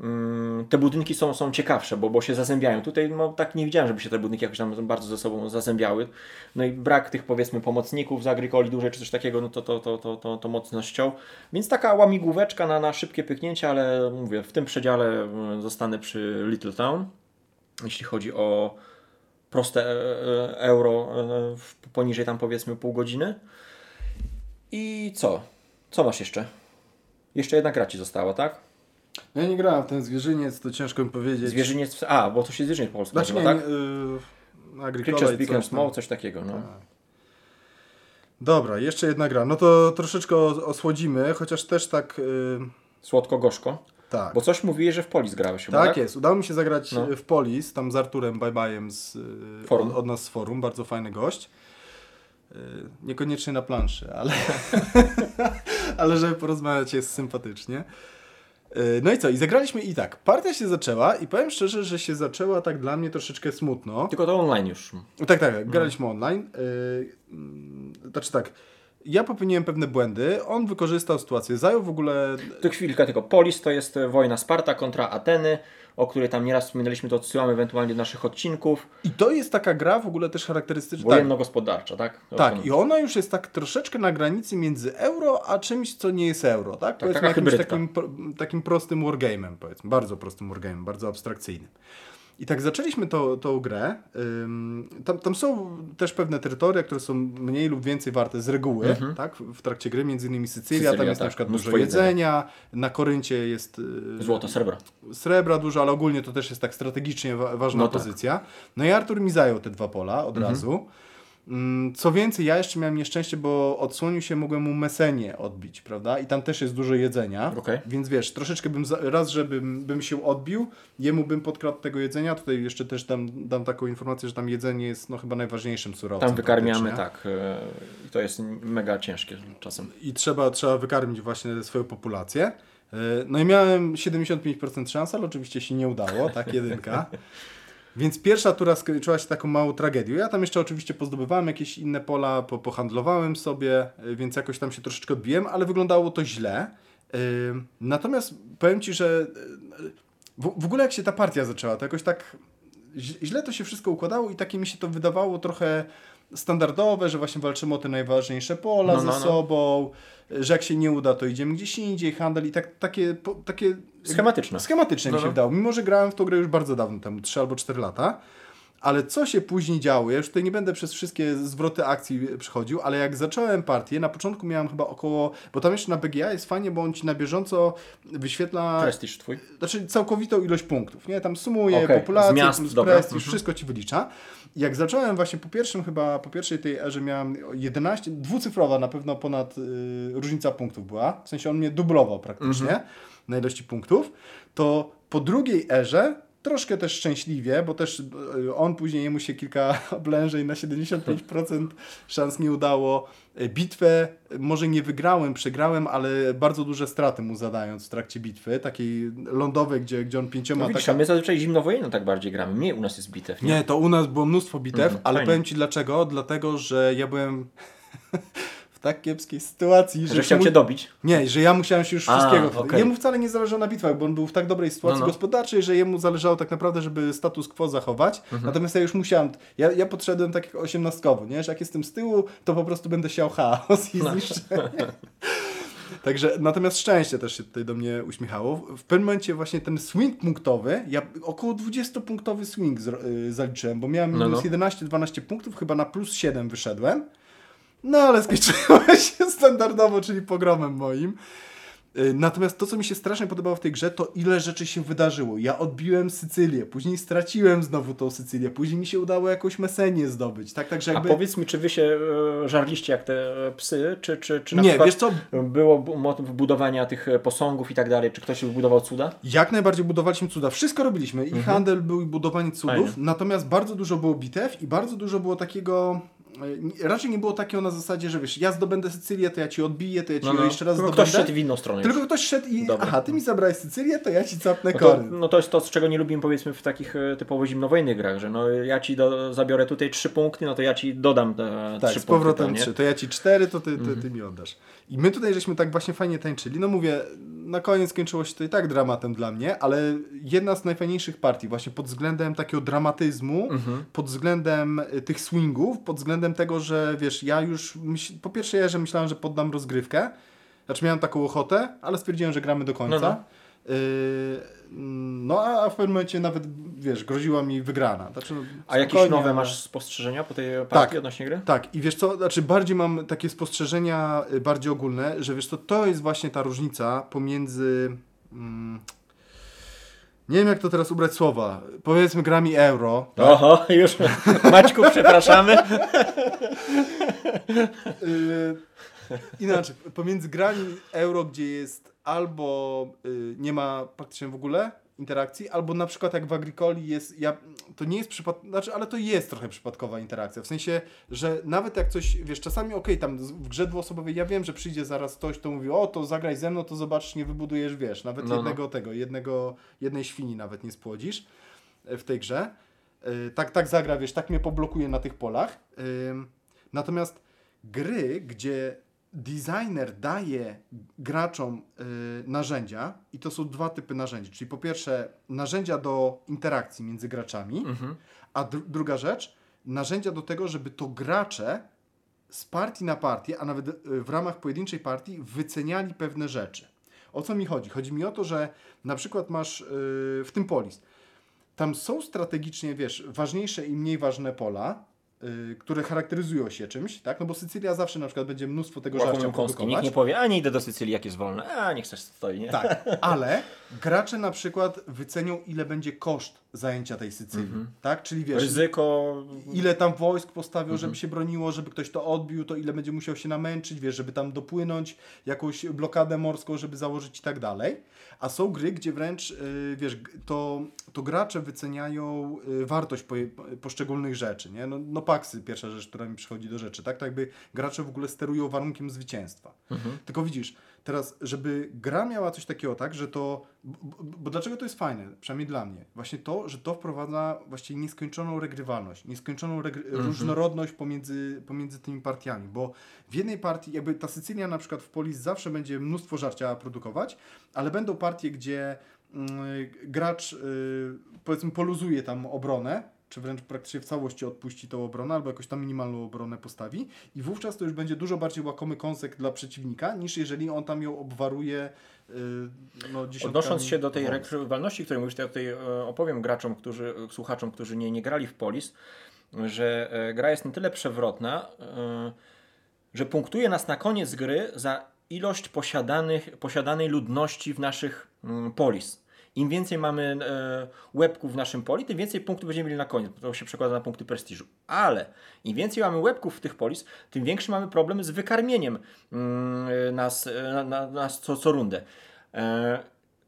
mm, te budynki są, są ciekawsze, bo, bo się zazębiają. Tutaj no, tak nie widziałem, żeby się te budynki jakoś tam bardzo ze sobą zazębiały. No i brak tych powiedzmy pomocników z Agricoli dużej czy coś takiego, no to, to, to, to, to, to mocno ściął. Więc taka łamigłóweczka na, na szybkie pyknięcie, ale mówię, w tym przedziale y, zostanę przy Little Town. Jeśli chodzi o proste e, e, euro e, poniżej tam powiedzmy pół godziny. I co? Co masz jeszcze? Jeszcze jedna gra ci została, tak? Ja nie grałem w ten zwierzyniec, to ciężko mi powiedzieć. Zwierzyniec. A, bo to się zwierzyniec po polsku Znaczy nazywa, tak? yy, Agricola tam. Small, coś takiego. No. Tak. Dobra, jeszcze jedna gra. No to troszeczkę os- osłodzimy, chociaż też tak... Yy, Słodko-gorzko. Tak. Bo coś mówiłeś, że w Polis grałeś chyba, Tak, tak? jest. Udało mi się zagrać No. y, w Polis, tam z Arturem Bajbajem z, Forum. Od, od nas z forum, bardzo fajny gość. Y, Niekoniecznie na planszy, ale, ale żeby porozmawiać jest sympatycznie. No i co? I zagraliśmy i tak. Partia się zaczęła i powiem szczerze, że się zaczęła tak dla mnie troszeczkę smutno. Tylko to online już. Tak, tak, graliśmy online. Y, mm, Znaczy tak, ja popełniłem pewne błędy, on wykorzystał sytuację, zajął w ogóle Tu chwilkę tylko. Polis to jest e, wojna Sparta kontra Ateny, o której tam nieraz wspominaliśmy, to odsyłamy ewentualnie do naszych odcinków. I to jest taka gra w ogóle też charakterystyczna. Tak, Wojenno-gospodarcza, tak? tak, i ona już jest tak troszeczkę na granicy między euro, a czymś, co nie jest euro, tak? Powiedzmy taka jakimś takim, takim prostym wargame'em, powiedzmy, bardzo prostym wargame'em, bardzo abstrakcyjnym. I tak zaczęliśmy to, tą grę. Tam, tam są też pewne terytoria, które są mniej lub więcej warte z reguły, tak? W trakcie gry, między innymi Sycylia, tam Mhm. Sycylia, jest na tak, przykład mnóstwo dużo jedzenia, na Koryncie jest y, Złoto, srebro. srebra dużo, ale ogólnie to też jest tak strategicznie wa- ważna No tak. pozycja. No i Artur mi zajął te dwa pola od razu. Mm, Co więcej, ja jeszcze miałem nieszczęście, bo odsłonił się, mogłem mu mesenię odbić, prawda? I tam też jest dużo jedzenia. Okej. Więc wiesz, troszeczkę bym, za- raz, żebym bym się odbił, jemu bym podkradł tego jedzenia. Tutaj jeszcze też dam, dam taką informację, że tam jedzenie jest no chyba najważniejszym surowcem. Tam wykarmiamy, tak. e, I to jest mega ciężkie czasem. I trzeba, trzeba wykarmić właśnie swoją populację. Yy, No i miałem 75% szans, ale oczywiście się nie udało, tak, jedynka. Więc pierwsza tura skończyła się taką małą tragedią. Ja tam jeszcze oczywiście pozdobywałem jakieś inne pola, po, pohandlowałem sobie, y, więc jakoś tam się troszeczkę odbiłem, ale wyglądało to źle. Yy, natomiast powiem Ci, że yy, w, w ogóle jak się ta partia zaczęła, to jakoś tak źle to się wszystko układało i takie mi się to wydawało trochę standardowe, że właśnie walczymy o te najważniejsze pola No, ze no, no. sobą, że jak się nie uda, to idziemy gdzieś indziej, handel i tak, takie, po, takie Schematyczne. Schematyczne mi No, się no. wydało, mimo że grałem w tą grę już bardzo dawno temu, 3 albo 4 lata. Ale co się później działo, ja już tutaj nie będę przez wszystkie zwroty akcji przychodził, ale jak zacząłem partię, na początku miałem chyba około, bo tam jeszcze na BGA jest fajnie, bo on ci na bieżąco wyświetla Prestiż twój. znaczy całkowitą ilość punktów, nie? Tam sumuje Okej, populację, miast, plus dobra. prestiż, Mhm. wszystko ci wylicza. Jak zacząłem właśnie po pierwszym chyba, po pierwszej tej erze miałem 11, dwucyfrowa na pewno ponad y, różnica punktów była, w sensie on mnie dublował praktycznie Mhm. na ilości punktów, to po drugiej erze troszkę też szczęśliwie, bo też y, on później jemu się kilka oblężeń na 75% szans nie udało. Y, Bitwę może nie wygrałem, przegrałem, ale bardzo duże straty mu zadając w trakcie bitwy, takiej lądowej, gdzie, gdzie on pięcioma No widzisz, taka- a my zazwyczaj zimnowojenną tak bardziej gramy. Mniej u nas jest bitew, nie? nie, to u nas było mnóstwo bitew, Mhm, ale fajnie. powiem Ci dlaczego. Dlatego, że ja byłem tak kiepskiej sytuacji, że... Że chciał mu- cię dobić. Nie, że ja musiałem się już A, wszystkiego... okej. Jemu wcale nie zależało na bitwach, bo on był w tak dobrej sytuacji No, no. gospodarczej, że jemu zależało tak naprawdę, żeby status quo zachować. Mhm. Natomiast ja już musiałem... Ja, ja podszedłem tak jak osiemnastkowo, nie? Że jak jestem z tyłu, to po prostu będę siał chaos i No. zniszczenie. Także natomiast szczęście też się tutaj do mnie uśmiechało. W pewnym momencie właśnie ten swing punktowy, ja około 20-punktowy swing zro- y, zaliczyłem, bo miałem No, minus no. 11-12 punktów, chyba na plus 7 wyszedłem. No ale skończyło się standardowo, czyli pogromem moim. Y, Natomiast to, co mi się strasznie podobało w tej grze, to ile rzeczy się wydarzyło. Ja odbiłem Sycylię, później straciłem znowu tą Sycylię, później mi się udało jakąś Mesenię zdobyć. Tak, także A jakby... powiedz mi, czy wy się e, żarliście jak te e, psy, czy, czy, czy na Nie, wiesz co, było motyw budowania tych e, posągów i tak dalej? Czy ktoś wybudował cuda? Jak najbardziej budowaliśmy cuda. Wszystko robiliśmy. I handel był, i budowanie cudów. Mhm. Fajnie. Natomiast bardzo dużo było bitew i bardzo dużo było takiego. E, Raczej nie było takiego na zasadzie, że wiesz, ja zdobędę Sycylię, to ja ci odbiję, to ja ci ją jeszcze raz No, Tylko zdobędę. ktoś szedł w inną stronę. Tylko już. ktoś szedł i. Dobra. Aha, ty mi zabrałeś Sycylię, to ja ci capnę No to, no to jest to, z czego nie lubimy powiedzmy w takich e, typowo zimnowojennych grach, że no ja ci do, zabiorę tutaj trzy punkty, no to ja ci dodam te Tak, trzy z punkty. powrotem to, nie? trzy. To ja ci cztery, to ty, ty, Mhm. ty mi oddasz. I my tutaj żeśmy tak właśnie fajnie tańczyli. No mówię, na koniec skończyło się to i tak dramatem dla mnie, ale jedna z najfajniejszych partii właśnie pod względem takiego dramatyzmu, Mhm. pod względem y, tych swingów, pod względem tego, że wiesz, ja już po pierwsze ja, że myślałem, że poddam rozgrywkę. Znaczy miałem taką ochotę, ale stwierdziłem, że gramy do końca. No, no. Y, no a w pewnym momencie nawet, wiesz, groziła mi wygrana. Znaczy, no, A jakieś nowe masz spostrzeżenia po tej partii Tak. odnośnie gry? tak, i wiesz co, znaczy bardziej mam takie spostrzeżenia y, bardziej ogólne, że wiesz co, to jest właśnie ta różnica pomiędzy... Mm, nie wiem jak to teraz ubrać słowa. Powiedzmy grami euro. tak? Oho, już Maćku, przepraszamy. Y, inaczej, pomiędzy grami euro, gdzie jest albo y, nie ma praktycznie w ogóle interakcji, albo na przykład jak w Agricoli jest, ja, to nie jest przypad, znaczy, ale to jest trochę przypadkowa interakcja, w sensie, że nawet jak coś, wiesz, czasami okej, tam z- w grze dwuosobowej ja wiem, że przyjdzie zaraz ktoś, to mówi, o, to zagraj ze mną, to zobaczysz, nie wybudujesz, wiesz, nawet No, no. jednego tego, jednego, jednej świni nawet nie spłodzisz e, w tej grze. E, Tak, tak zagra, wiesz, tak mnie poblokuje na tych polach. Ym, Natomiast gry, gdzie designer daje graczom y, narzędzia, i to są dwa typy narzędzi, czyli po pierwsze narzędzia do interakcji między graczami, Mhm. a dru- druga rzecz, narzędzia do tego, żeby to gracze z partii na partię, a nawet y, w ramach pojedynczej partii wyceniali pewne rzeczy. O co mi chodzi? Chodzi mi o to, że na przykład masz y, w tym polis, tam są strategicznie, wiesz, ważniejsze i mniej ważne pola, y, które charakteryzują się czymś, tak? No bo Sycylia zawsze na przykład będzie mnóstwo tego żarcia Łakomią kąski. Nikt nie powie, a nie idę do Sycylii, jak jest wolne. A niech coś stoi, nie? Tak, ale gracze na przykład wycenią, ile będzie koszt zajęcia tej Sycylii, Mhm. tak? Czyli wiesz, Ryzyko. ile tam wojsk postawią, Mhm. żeby się broniło, żeby ktoś to odbił, to ile będzie musiał się namęczyć, wiesz, żeby tam dopłynąć, jakąś blokadę morską, żeby założyć i tak dalej. A są gry, gdzie wręcz, yy, wiesz, to, to gracze wyceniają yy, wartość po, poszczególnych rzeczy, nie? No, no paksy, pierwsza rzecz, która mi przychodzi do rzeczy, tak? Tak jakby gracze w ogóle sterują warunkiem zwycięstwa. Mhm. Tylko widzisz, teraz, żeby gra miała coś takiego, tak, że to Bo, bo, dlaczego to jest fajne? Przynajmniej dla mnie. Właśnie to, że to wprowadza właściwie nieskończoną regrywalność, nieskończoną regry- Mhm. różnorodność pomiędzy, pomiędzy tymi partiami, bo w jednej partii, jakby ta Sycylia na przykład w Polis zawsze będzie mnóstwo żarcia produkować, ale będą partie, gdzie mm, gracz y, powiedzmy poluzuje tam obronę, czy wręcz praktycznie w całości odpuści tą obronę, albo jakoś tam minimalną obronę postawi i wówczas to już będzie dużo bardziej łakomy kąsek dla przeciwnika, niż jeżeli on tam ją obwaruje y, no, Odnosząc się do tej wojsk. rekrywalności, której mówisz, to ja tutaj e, opowiem graczom, którzy, słuchaczom, którzy nie, nie grali w Polis, że e, gra jest na tyle przewrotna, e, że punktuje nas na koniec gry za ilość posiadanych, posiadanej ludności w naszych mm, Polis. Im więcej mamy e, łebków w naszym poli, tym więcej punktów będziemy mieli na koniec. bo To się przekłada na punkty prestiżu. Ale im więcej mamy łebków w tych polis, tym większy mamy problem z wykarmieniem mm, nas, e, na, na, nas co, co rundę. E,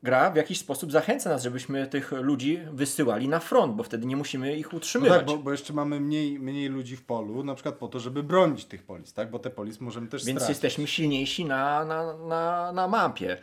gra w jakiś sposób zachęca nas, żebyśmy tych ludzi wysyłali na front, bo wtedy nie musimy ich No utrzymywać. tak, bo, bo jeszcze mamy mniej, mniej ludzi w polu, na przykład po to, żeby bronić tych polis, tak? Bo te polis możemy też Więc stracić. jesteśmy silniejsi na, na, na, na mapie.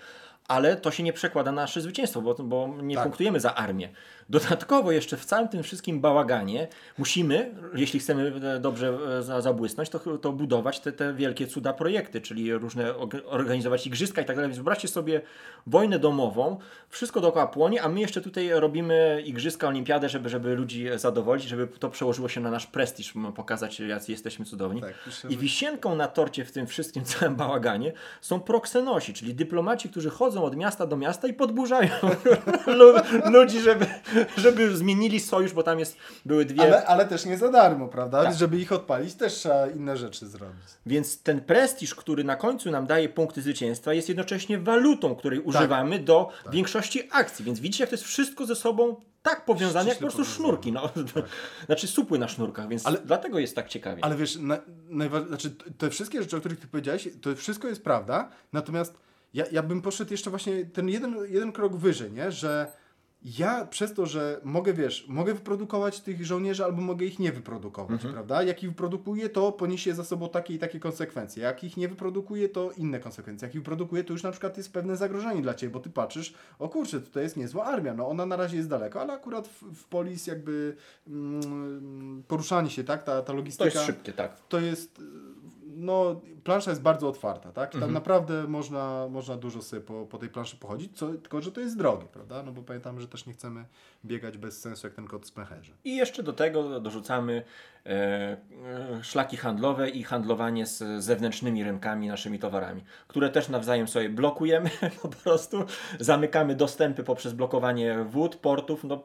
Ale to się nie przekłada na nasze zwycięstwo, bo, bo nie Tak. punktujemy za armię. Dodatkowo jeszcze w całym tym wszystkim bałaganie musimy, jeśli chcemy e, dobrze e, za- zabłysnąć, to, to budować te, te wielkie cuda projekty, czyli różne orga- organizować igrzyska i tak dalej. Więc wyobraźcie sobie wojnę domową, wszystko dookoła płonie, a my jeszcze tutaj robimy igrzyska, olimpiadę, żeby, żeby ludzi zadowolić, żeby to przełożyło się na nasz prestiż, pokazać jacy jesteśmy cudowni. Tak, I wisienką na torcie w tym wszystkim całym bałaganie są proksenosi, czyli dyplomaci, którzy chodzą od miasta do miasta i podburzają lu- ludzi, żeby, żeby zmienili sojusz, bo tam jest, były dwie. Ale, ale też nie za darmo, prawda? Tak. Żeby ich odpalić, też trzeba inne rzeczy zrobić. Więc ten prestiż, który na końcu nam daje punkty zwycięstwa, jest jednocześnie walutą, której używamy do większości akcji. Więc widzicie, jak to jest wszystko ze sobą tak powiązane, jak po prostu sznurki. No. Znaczy supły na sznurkach, więc Ale- dlatego jest tak ciekawie. Ale wiesz, na, najwa- znaczy, te wszystkie rzeczy, o których ty powiedziałeś, to wszystko jest prawda, natomiast ja, ja bym poszedł jeszcze właśnie ten jeden, jeden krok wyżej, nie? Że ja przez to, że mogę, wiesz, mogę wyprodukować tych żołnierzy albo mogę ich nie wyprodukować, prawda? Jak ich wyprodukuję, to poniesie za sobą takie i takie konsekwencje. Jak ich nie wyprodukuję, to inne konsekwencje. Jak ich wyprodukuję, to już na przykład jest pewne zagrożenie dla Ciebie, bo Ty patrzysz, o kurczę, tutaj jest niezła armia, no ona na razie jest daleko, ale akurat w, w polis jakby mm, poruszanie się, tak, ta, ta to logistyka jest szybkie, tak. to jest, y, no, plansza jest bardzo otwarta, tak? Mhm. Tam naprawdę można, można dużo sobie po, po tej planszy pochodzić, co, tylko że to jest drogie, prawda? No bo pamiętamy, że też nie chcemy biegać bez sensu jak ten kot z pęcherzy. I jeszcze do tego dorzucamy e, e, szlaki handlowe i handlowanie z zewnętrznymi rynkami, naszymi towarami, które też nawzajem sobie blokujemy po prostu, zamykamy dostępy poprzez blokowanie wód, portów, no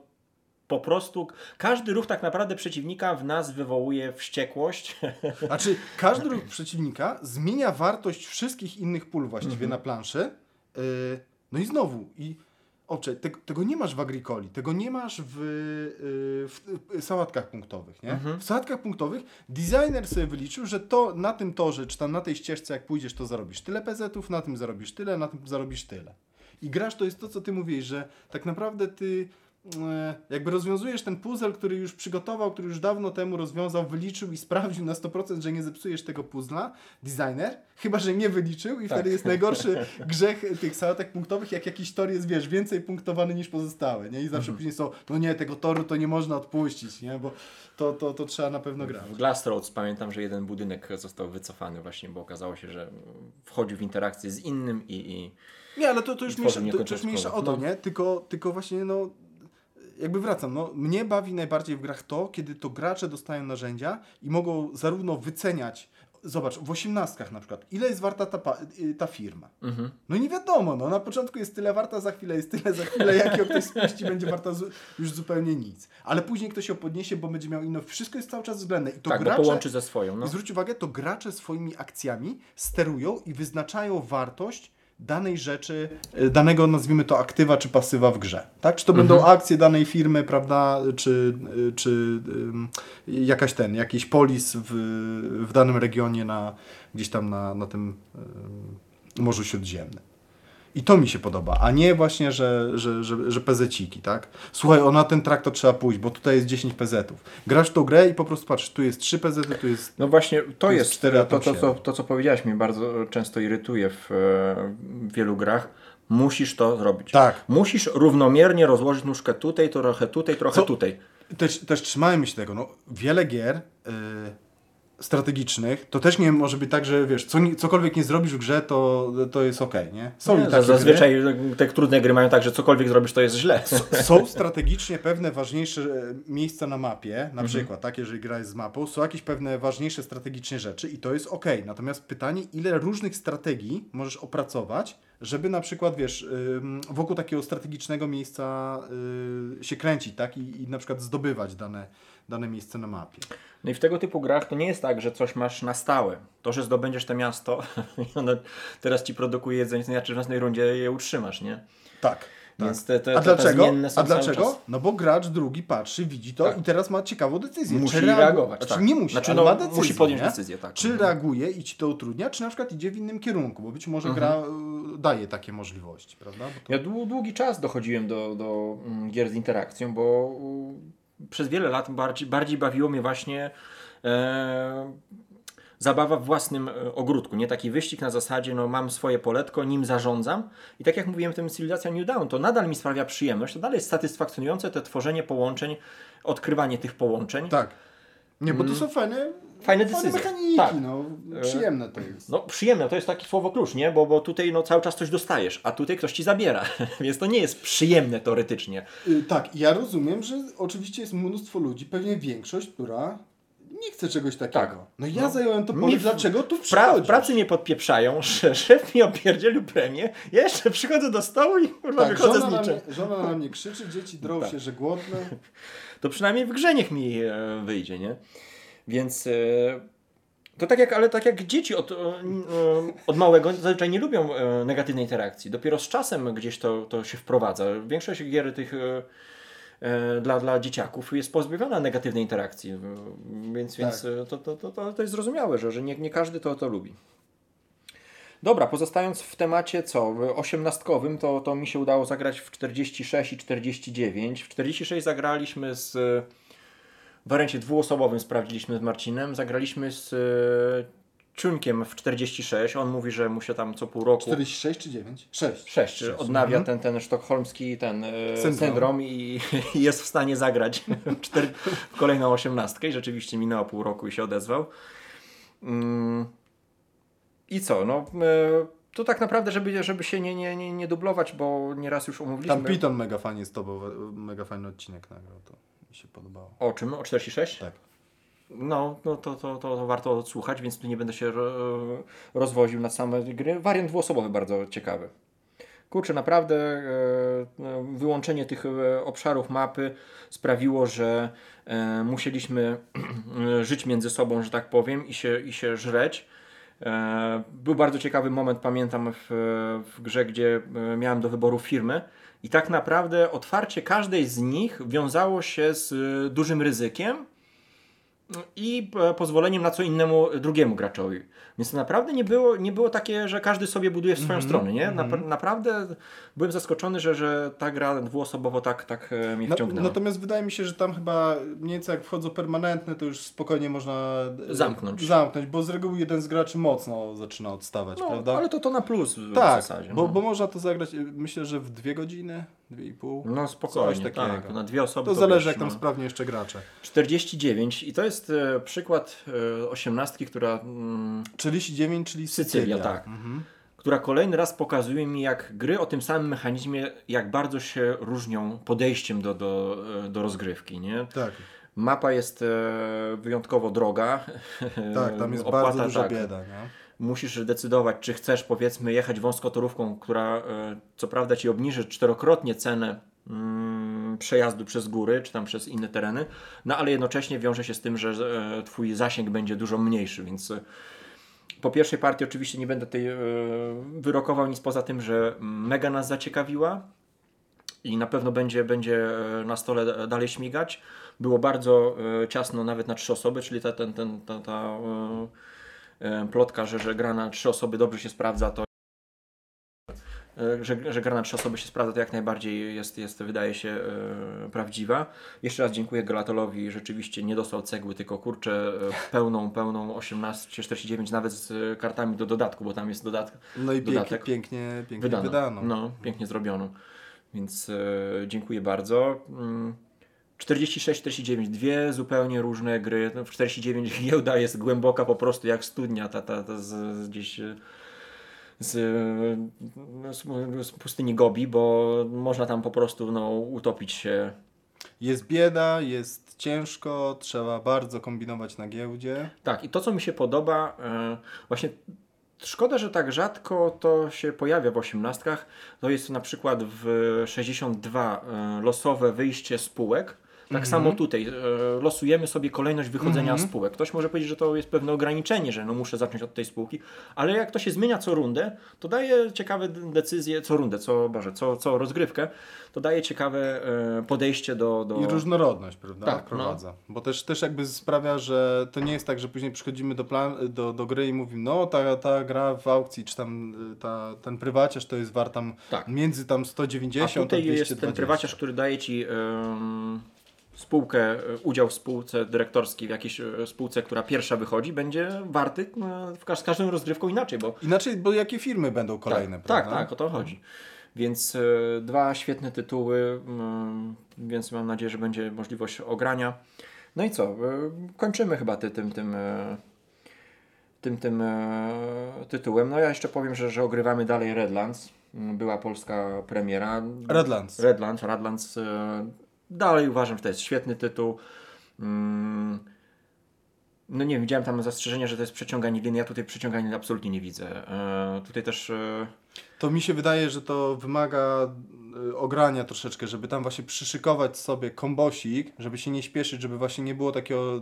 po prostu każdy ruch tak naprawdę przeciwnika w nas wywołuje wściekłość. Znaczy, każdy ruch przeciwnika zmienia wartość wszystkich innych pól właściwie Mhm. na planszy. Yy, no i znowu, i ocze, tego, tego nie masz w agricoli, tego nie masz w, yy, w, w sałatkach punktowych, nie? Mhm. W sałatkach punktowych designer sobie wyliczył, że to na tym torze, czy tam na tej ścieżce, jak pójdziesz, to zarobisz tyle pezetów, na tym zarobisz tyle, na tym zarobisz tyle. I grasz to jest to, co ty mówisz, że tak naprawdę ty jakby rozwiązujesz ten puzzle, który już przygotował, który już dawno temu rozwiązał, wyliczył i sprawdził na 100%, że nie zepsujesz tego puzzla, designer, chyba, że nie wyliczył i Tak. wtedy jest najgorszy grzech tych sałatek punktowych, jak jakiś tor jest, wiesz, więcej punktowany niż pozostałe, nie? I zawsze Mhm. później są, no nie, tego toru to nie można odpuścić, nie? Bo to, to, to trzeba na pewno grać. W Glassroads pamiętam, że jeden budynek został wycofany właśnie, bo okazało się, że wchodził w interakcję z innym i, i Nie, ale to, to już mniejsza, to, to już mniejsza o to, niekończącą- nie? Tylko, tylko właśnie, no, jakby wracam, no, mnie bawi najbardziej w grach to, kiedy to gracze dostają narzędzia i mogą zarówno wyceniać, zobacz, w osiemnastkach na przykład, ile jest warta ta, y, ta firma. Mhm. No nie wiadomo, no, na początku jest tyle warta, za chwilę jest tyle, za chwilę jak ją ktoś spuści, będzie warta już zupełnie nic. Ale później ktoś ją podniesie, bo będzie miał inną, wszystko jest cały czas względne. I to tak, bo gracze... połączy ze swoją. No. Zwróć uwagę, to gracze swoimi akcjami sterują i wyznaczają wartość danej rzeczy, y, danego nazwijmy to aktywa czy pasywa w grze. Tak? Czy to będą akcje danej firmy, prawda, czy, y, czy jakaś ten, jakiś polis w, w danym regionie na, gdzieś tam na, na tym ym, Morzu Śródziemnym. I to mi się podoba, a nie właśnie, że, że, że, że pezeciki, tak? Słuchaj, o na ten traktor trzeba pójść, bo tutaj jest 10 pezetów. Grasz w tą grę i po prostu patrz, tu jest 3 pezety, tu jest No właśnie, to jest jest, cztery, a to, tam to, co, to, co powiedziałeś, mnie bardzo często irytuje w, e, w wielu grach. Musisz to zrobić. Tak. Musisz równomiernie rozłożyć nóżkę tutaj, trochę tutaj, trochę Co- tutaj. Też, też trzymajmy się tego. No, wiele gier y, strategicznych to też nie może być tak, że wiesz, co, cokolwiek nie zrobisz w grze, to, to jest okej, nie? Są Nie, takie gry. Zazwyczaj te trudne gry mają tak, że cokolwiek zrobisz, to jest źle. są strategicznie pewne ważniejsze e, miejsca na mapie, Mhm. na przykład tak, jeżeli gra jest z mapą, są jakieś pewne ważniejsze strategicznie rzeczy i to jest ok. Natomiast pytanie, ile różnych strategii możesz opracować, żeby na przykład, wiesz, wokół takiego strategicznego miejsca y, się kręcić, tak, i, i na przykład zdobywać dane, dane miejsce na mapie. No i w tego typu grach to nie jest tak, że coś masz na stałe. To, że zdobędziesz to miasto i ono teraz ci produkuje jedzenie, to znaczy w następnej rundzie je utrzymasz, nie? Tak. Więc te, te, A dlaczego? A dlaczego? No bo gracz drugi patrzy, widzi to Tak. i teraz ma ciekawą decyzję. Musi reagu- reagować, Znaczy, tak. nie musi, Znaczy, no, ma decyzję, musi podjąć nie? decyzję, tak. Czy Mhm. reaguje i ci to utrudnia, czy na przykład idzie w innym kierunku, bo być może gra y, daje takie możliwości, prawda? To... Ja dłu- długi czas dochodziłem do, do mm, gier z interakcją, bo przez wiele lat bardziej, bardziej bawiło mnie właśnie e, zabawa w własnym e, ogródku. Nie taki wyścig na zasadzie, no mam swoje poletko, nim zarządzam. I tak jak mówiłem w tym Cywilizacja New Dawn, to nadal mi sprawia przyjemność, to dalej jest satysfakcjonujące te tworzenie połączeń, odkrywanie tych połączeń. Tak. Nie, bo to są fajne, Mm. Fajne decyzje. mechaniki, Tak. no. Przyjemne to jest. No przyjemne, to jest taki słowo klucz, nie? Bo, bo tutaj no, cały czas coś dostajesz, a tutaj ktoś ci zabiera. Więc to nie jest przyjemne teoretycznie. Y, tak, ja rozumiem, że oczywiście jest mnóstwo ludzi, pewnie większość, która nie chce czegoś takiego. Tak. No ja No. zająłem to pole, w- dlaczego tu pra- pracy mnie podpieprzają, że szef mi opierdzielił premię, ja jeszcze przychodzę do stołu i kurwa Tak, wychodzę żona z niczym. mnie, żona na mnie krzyczy, dzieci drą Tak. się, że głodne. To przynajmniej w grze niech mi e, wyjdzie, nie? Więc e, to tak jak, ale tak jak dzieci od, e, e, od małego zazwyczaj nie lubią negatywnej interakcji. Dopiero z czasem gdzieś to, to się wprowadza. Większość gier tych dla, dla dzieciaków jest pozbawiona negatywnej interakcji. Więc, więc Tak. e, to, to, to, to, jest zrozumiałe, że, że nie, nie każdy to, to lubi. Dobra, pozostając w temacie co, osiemnastkowym, to, to mi się udało zagrać w 46 i 49. W 46 zagraliśmy z wariancie dwuosobowym sprawdziliśmy z Marcinem, zagraliśmy z e, Ciunkiem w 46. On mówi, że mu się tam co pół roku 46 czy 9? 6. 6 odnawia ten, ten sztokholmski ten e, syndrom, Syndrom. i, i jest w stanie zagrać w, cztery, w kolejną osiemnastkę i rzeczywiście minęło pół roku i się odezwał. Mm. I co? No, e, to tak naprawdę, żeby, żeby się nie, nie, nie, nie dublować, bo nieraz już umówiliśmy. Tam Piton mega fajnie z tobą, mega fajny odcinek nagrał, to mi się podobało. O czym? O 46? Tak. No, no to, to, to, to warto odsłuchać, więc tu nie będę się ro- rozwoził na same gry. Wariant dwuosobowy bardzo ciekawy. Kurczę, naprawdę e, e, wyłączenie tych e, obszarów mapy sprawiło, że e, musieliśmy żyć między sobą, że tak powiem, i się, i się żreć. E, Był bardzo ciekawy moment, pamiętam, w, w grze, gdzie e, miałem do wyboru firmy. I tak naprawdę otwarcie każdej z nich wiązało się z e, dużym ryzykiem i e, pozwoleniem na co innemu drugiemu graczowi. Więc naprawdę nie było, nie było takie, że każdy sobie buduje w swoją stronę. Nie? Nap- naprawdę byłem zaskoczony, że, że ta gra dwuosobowo tak, tak e, mnie wciągnęła. natomiast wydaje mi się, że tam chyba mniej więcej jak wchodzą permanentne, to już spokojnie można e, Zamknąć. zamknąć, bo z reguły jeden z graczy mocno zaczyna odstawać, no, prawda? ale to to na plus w tak, zasadzie. bo, no. bo można to zagrać, myślę, że w dwie godziny, dwie i pół. no spokojnie, coś takiego. tak, na dwie osoby. To zależy wiesz, jak tam no. sprawnie jeszcze gracze. 49 i to jest e, przykład e, osiemnastki, która, mm, 39, czyli Sycylia, Sycylia. tak. Mhm. która kolejny raz pokazuje mi, jak gry o tym samym mechanizmie, jak bardzo się różnią podejściem do, do, e, do rozgrywki. Nie? Tak, Mapa jest e, wyjątkowo droga. tak, tam jest Opłata, bardzo duża tak. bieda. Nie? Musisz decydować, czy chcesz powiedzmy jechać wąskotorówką, która e, co prawda ci obniży czterokrotnie cenę mm, przejazdu przez góry, czy tam przez inne tereny, no ale jednocześnie wiąże się z tym, że e, twój zasięg będzie dużo mniejszy, więc e, po pierwszej partii oczywiście nie będę tej wyrokował nic poza tym, że mega nas zaciekawiła i na pewno będzie, będzie na stole dalej śmigać. Było bardzo ciasno nawet na trzy osoby, czyli ta, ten, ten, ta, ta e, plotka, że, że gra na trzy osoby dobrze się sprawdza, to e, że, że gra na trzy osoby się sprawdza, to jak najbardziej jest, jest wydaje się e, prawdziwa. Jeszcze raz dziękuję Galatolowi, rzeczywiście nie dostał cegły, tylko kurczę e, pełną, pełną 1849 nawet z kartami do dodatku, bo tam jest dodatek. No i pięknie, Dodatek. pięknie, pięknie Wydano. wydano. No, pięknie zrobioną. Więc e, dziękuję bardzo. Mm, 46-49, dwie zupełnie różne gry. No, w 49 giełda jest głęboka po prostu jak studnia ta, ta, ta z, z gdzieś e, z, e, z, z pustyni Gobi, bo można tam po prostu no, utopić się. Jest bieda, jest ciężko, trzeba bardzo kombinować na giełdzie. Tak, i to co mi się podoba, e, właśnie szkoda, że tak rzadko to się pojawia w osiemnastkach, to jest na przykład w 62 e, losowe wyjście spółek. Tak samo tutaj e, losujemy sobie kolejność wychodzenia z spółek. Ktoś może powiedzieć, że to jest pewne ograniczenie, że no muszę zacząć od tej spółki, ale jak to się zmienia co rundę, to daje ciekawe decyzje, co rundę, co, Boże, co, co rozgrywkę, to daje ciekawe e, podejście do... do... I różnorodność, prawda? Tak, Wprowadza. Bo też, też jakby sprawia, że to nie jest tak, że później przychodzimy do, plan, do, do gry i mówimy, no ta, ta gra w aukcji, czy tam y, ta, ten prywaciarz to jest wart tam Tak. między tam A 190 tutaj a 220. jest ten prywaciarz, który daje ci em, spółkę, e, udział w spółce dyrektorskiej, w jakiejś e, spółce, która pierwsza wychodzi, będzie warty e, z każdą rozgrywką inaczej, bo Inaczej, bo jakie firmy będą kolejne, tak, tak, prawda? tak, o to chodzi. Więc dwa świetne tytuły, mm, więc mam nadzieję, że będzie możliwość ogrania. No i co? Kończymy chyba ty, tym, tym, tym, tym tytułem. No ja jeszcze powiem, że, że ogrywamy dalej Redlands. Mm, Była polska premiera. Redlands. Redlands, Redlands. E, Dalej uważam, że to jest świetny tytuł. Mm, No nie wiem, widziałem tam zastrzeżenie, że to jest przeciąganie liny. Ja tutaj przeciągania absolutnie nie widzę. E, Tutaj też e, To mi się wydaje, że to wymaga y, ogrania troszeczkę, żeby tam właśnie przyszykować sobie kombosik, żeby się nie śpieszyć, żeby właśnie nie było takiego,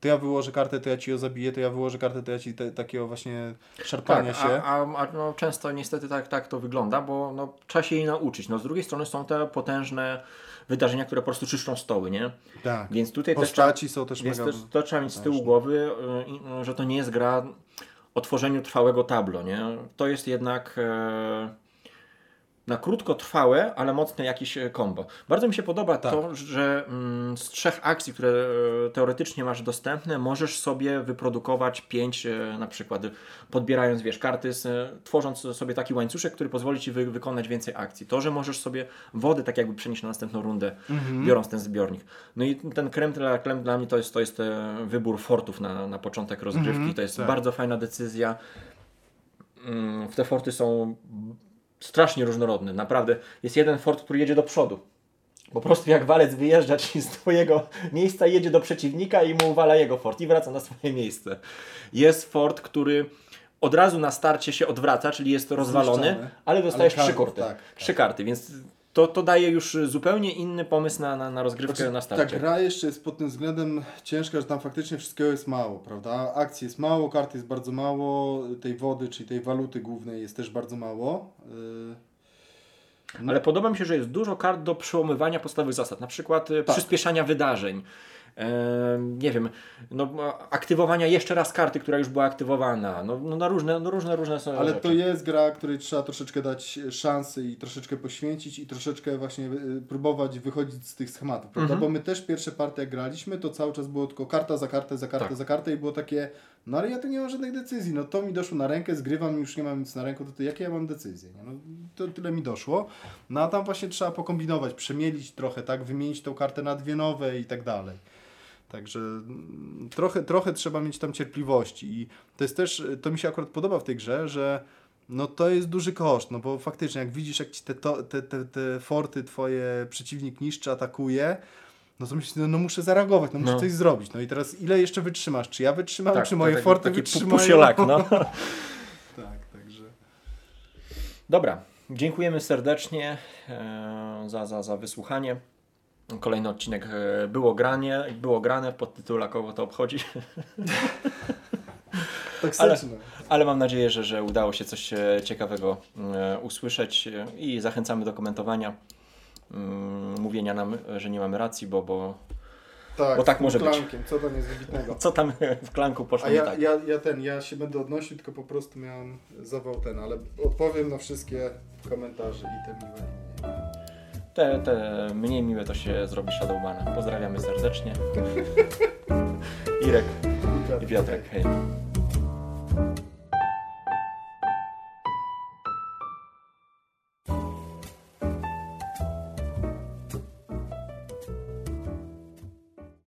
to ja wyłożę kartę, to ja ci ją zabiję, to ja wyłożę kartę, to ja ci te, takiego właśnie szarpania tak, się. A, a, a no, często niestety tak, tak to wygląda, bo no, trzeba się jej nauczyć. No, z drugiej strony są te potężne wydarzenia, które po prostu czyszczą stoły, nie? tak. Więc tutaj też Postaci są też więc mega... to, to trzeba mieć z tyłu głowy, y, y, że to nie jest gra o tworzeniu trwałego tablo, nie? To jest jednak e, na krótko trwałe, ale mocne jakieś e, combo. Bardzo mi się podoba Tak. to, że mm, z trzech akcji, które e, teoretycznie masz dostępne, możesz sobie wyprodukować pięć, e, na przykład podbierając, wiesz, karty, z, e, tworząc sobie taki łańcuszek, który pozwoli Ci wy, wykonać więcej akcji. To, że możesz sobie wodę tak jakby przenieść na następną rundę, Mhm. biorąc ten zbiornik. No i ten krem dla, krem dla mnie to jest, to jest e, wybór fortów na, na początek rozgrywki. Mhm, to jest tak. bardzo fajna decyzja. Mm, Te forty są strasznie różnorodne. Naprawdę jest jeden fort, który jedzie do przodu. Po prostu jak walec wyjeżdża ci z twojego miejsca, jedzie do przeciwnika i mu uwala jego fort i wraca na swoje miejsce. Jest fort, który od razu na starcie się odwraca, czyli jest rozwalony, Zniszczony. ale dostajesz Ale trzy kartą, karty. tak, Trzy karty, więc to, to daje już zupełnie inny pomysł na, na, na rozgrywkę Znaczy, na ta starcie. gra jeszcze jest pod tym względem ciężka, że tam faktycznie wszystkiego jest mało, prawda? Akcji jest mało, kart jest bardzo mało, tej wody, czyli tej waluty głównej jest też bardzo mało. Yy, Ale podoba mi się, że jest dużo kart do przełamywania podstawowych zasad, na przykład e, Tak. przyspieszania wydarzeń. E, nie wiem, no, aktywowania jeszcze raz karty, która już była aktywowana. No, no na różne, no różne, różne są Ale rzeczy. to jest gra, której trzeba troszeczkę dać szansy i troszeczkę poświęcić i troszeczkę właśnie y, próbować wychodzić z tych schematów, prawda? Mhm. Bo my też pierwsze partie jak graliśmy, to cały czas było tylko karta za kartę, za kartę, Tak. za kartę i było takie, no ale ja tu nie mam żadnych decyzji, no to mi doszło na rękę, zgrywam, już nie mam nic na ręku, to, to jakie ja mam decyzje? No, to tyle mi doszło. No a tam właśnie trzeba pokombinować, przemielić trochę, tak? Wymienić tą kartę na dwie nowe i tak dalej. Także mm, trochę, trochę trzeba mieć tam cierpliwości i to jest też, to mi się akurat podoba w tej grze, że no to jest duży koszt, no bo faktycznie jak widzisz jak ci te, to, te, te, te forty twoje przeciwnik niszczy, atakuje, no to myślisz, no, no muszę zareagować, no muszę No. coś zrobić. No i teraz ile jeszcze wytrzymasz? Czy ja wytrzymam, Tak, czy moje taki- forty taki wytrzymają? pusiolak, no. tak, także... Dobra, dziękujemy serdecznie e, za, za, za wysłuchanie. Kolejny odcinek e, było granie, było grane w podtytule Kogo to obchodzi? Tak ale, ale mam nadzieję, że, że udało się coś e, ciekawego e, usłyszeć i zachęcamy do komentowania, mm, mówienia nam, że nie mamy racji, bo, bo tak, bo tak może klankiem, być. co tam jest wybitnego. Co tam w klanku poszło A ja, tak. ja, ja ten, ja się będę odnosił, tylko po prostu miałem zawał ten, ale odpowiem na wszystkie komentarze i te miłe. Te, te mniej miłe to się zrobi Shadowmana. Pozdrawiamy serdecznie. Irek i Piotrek, hej.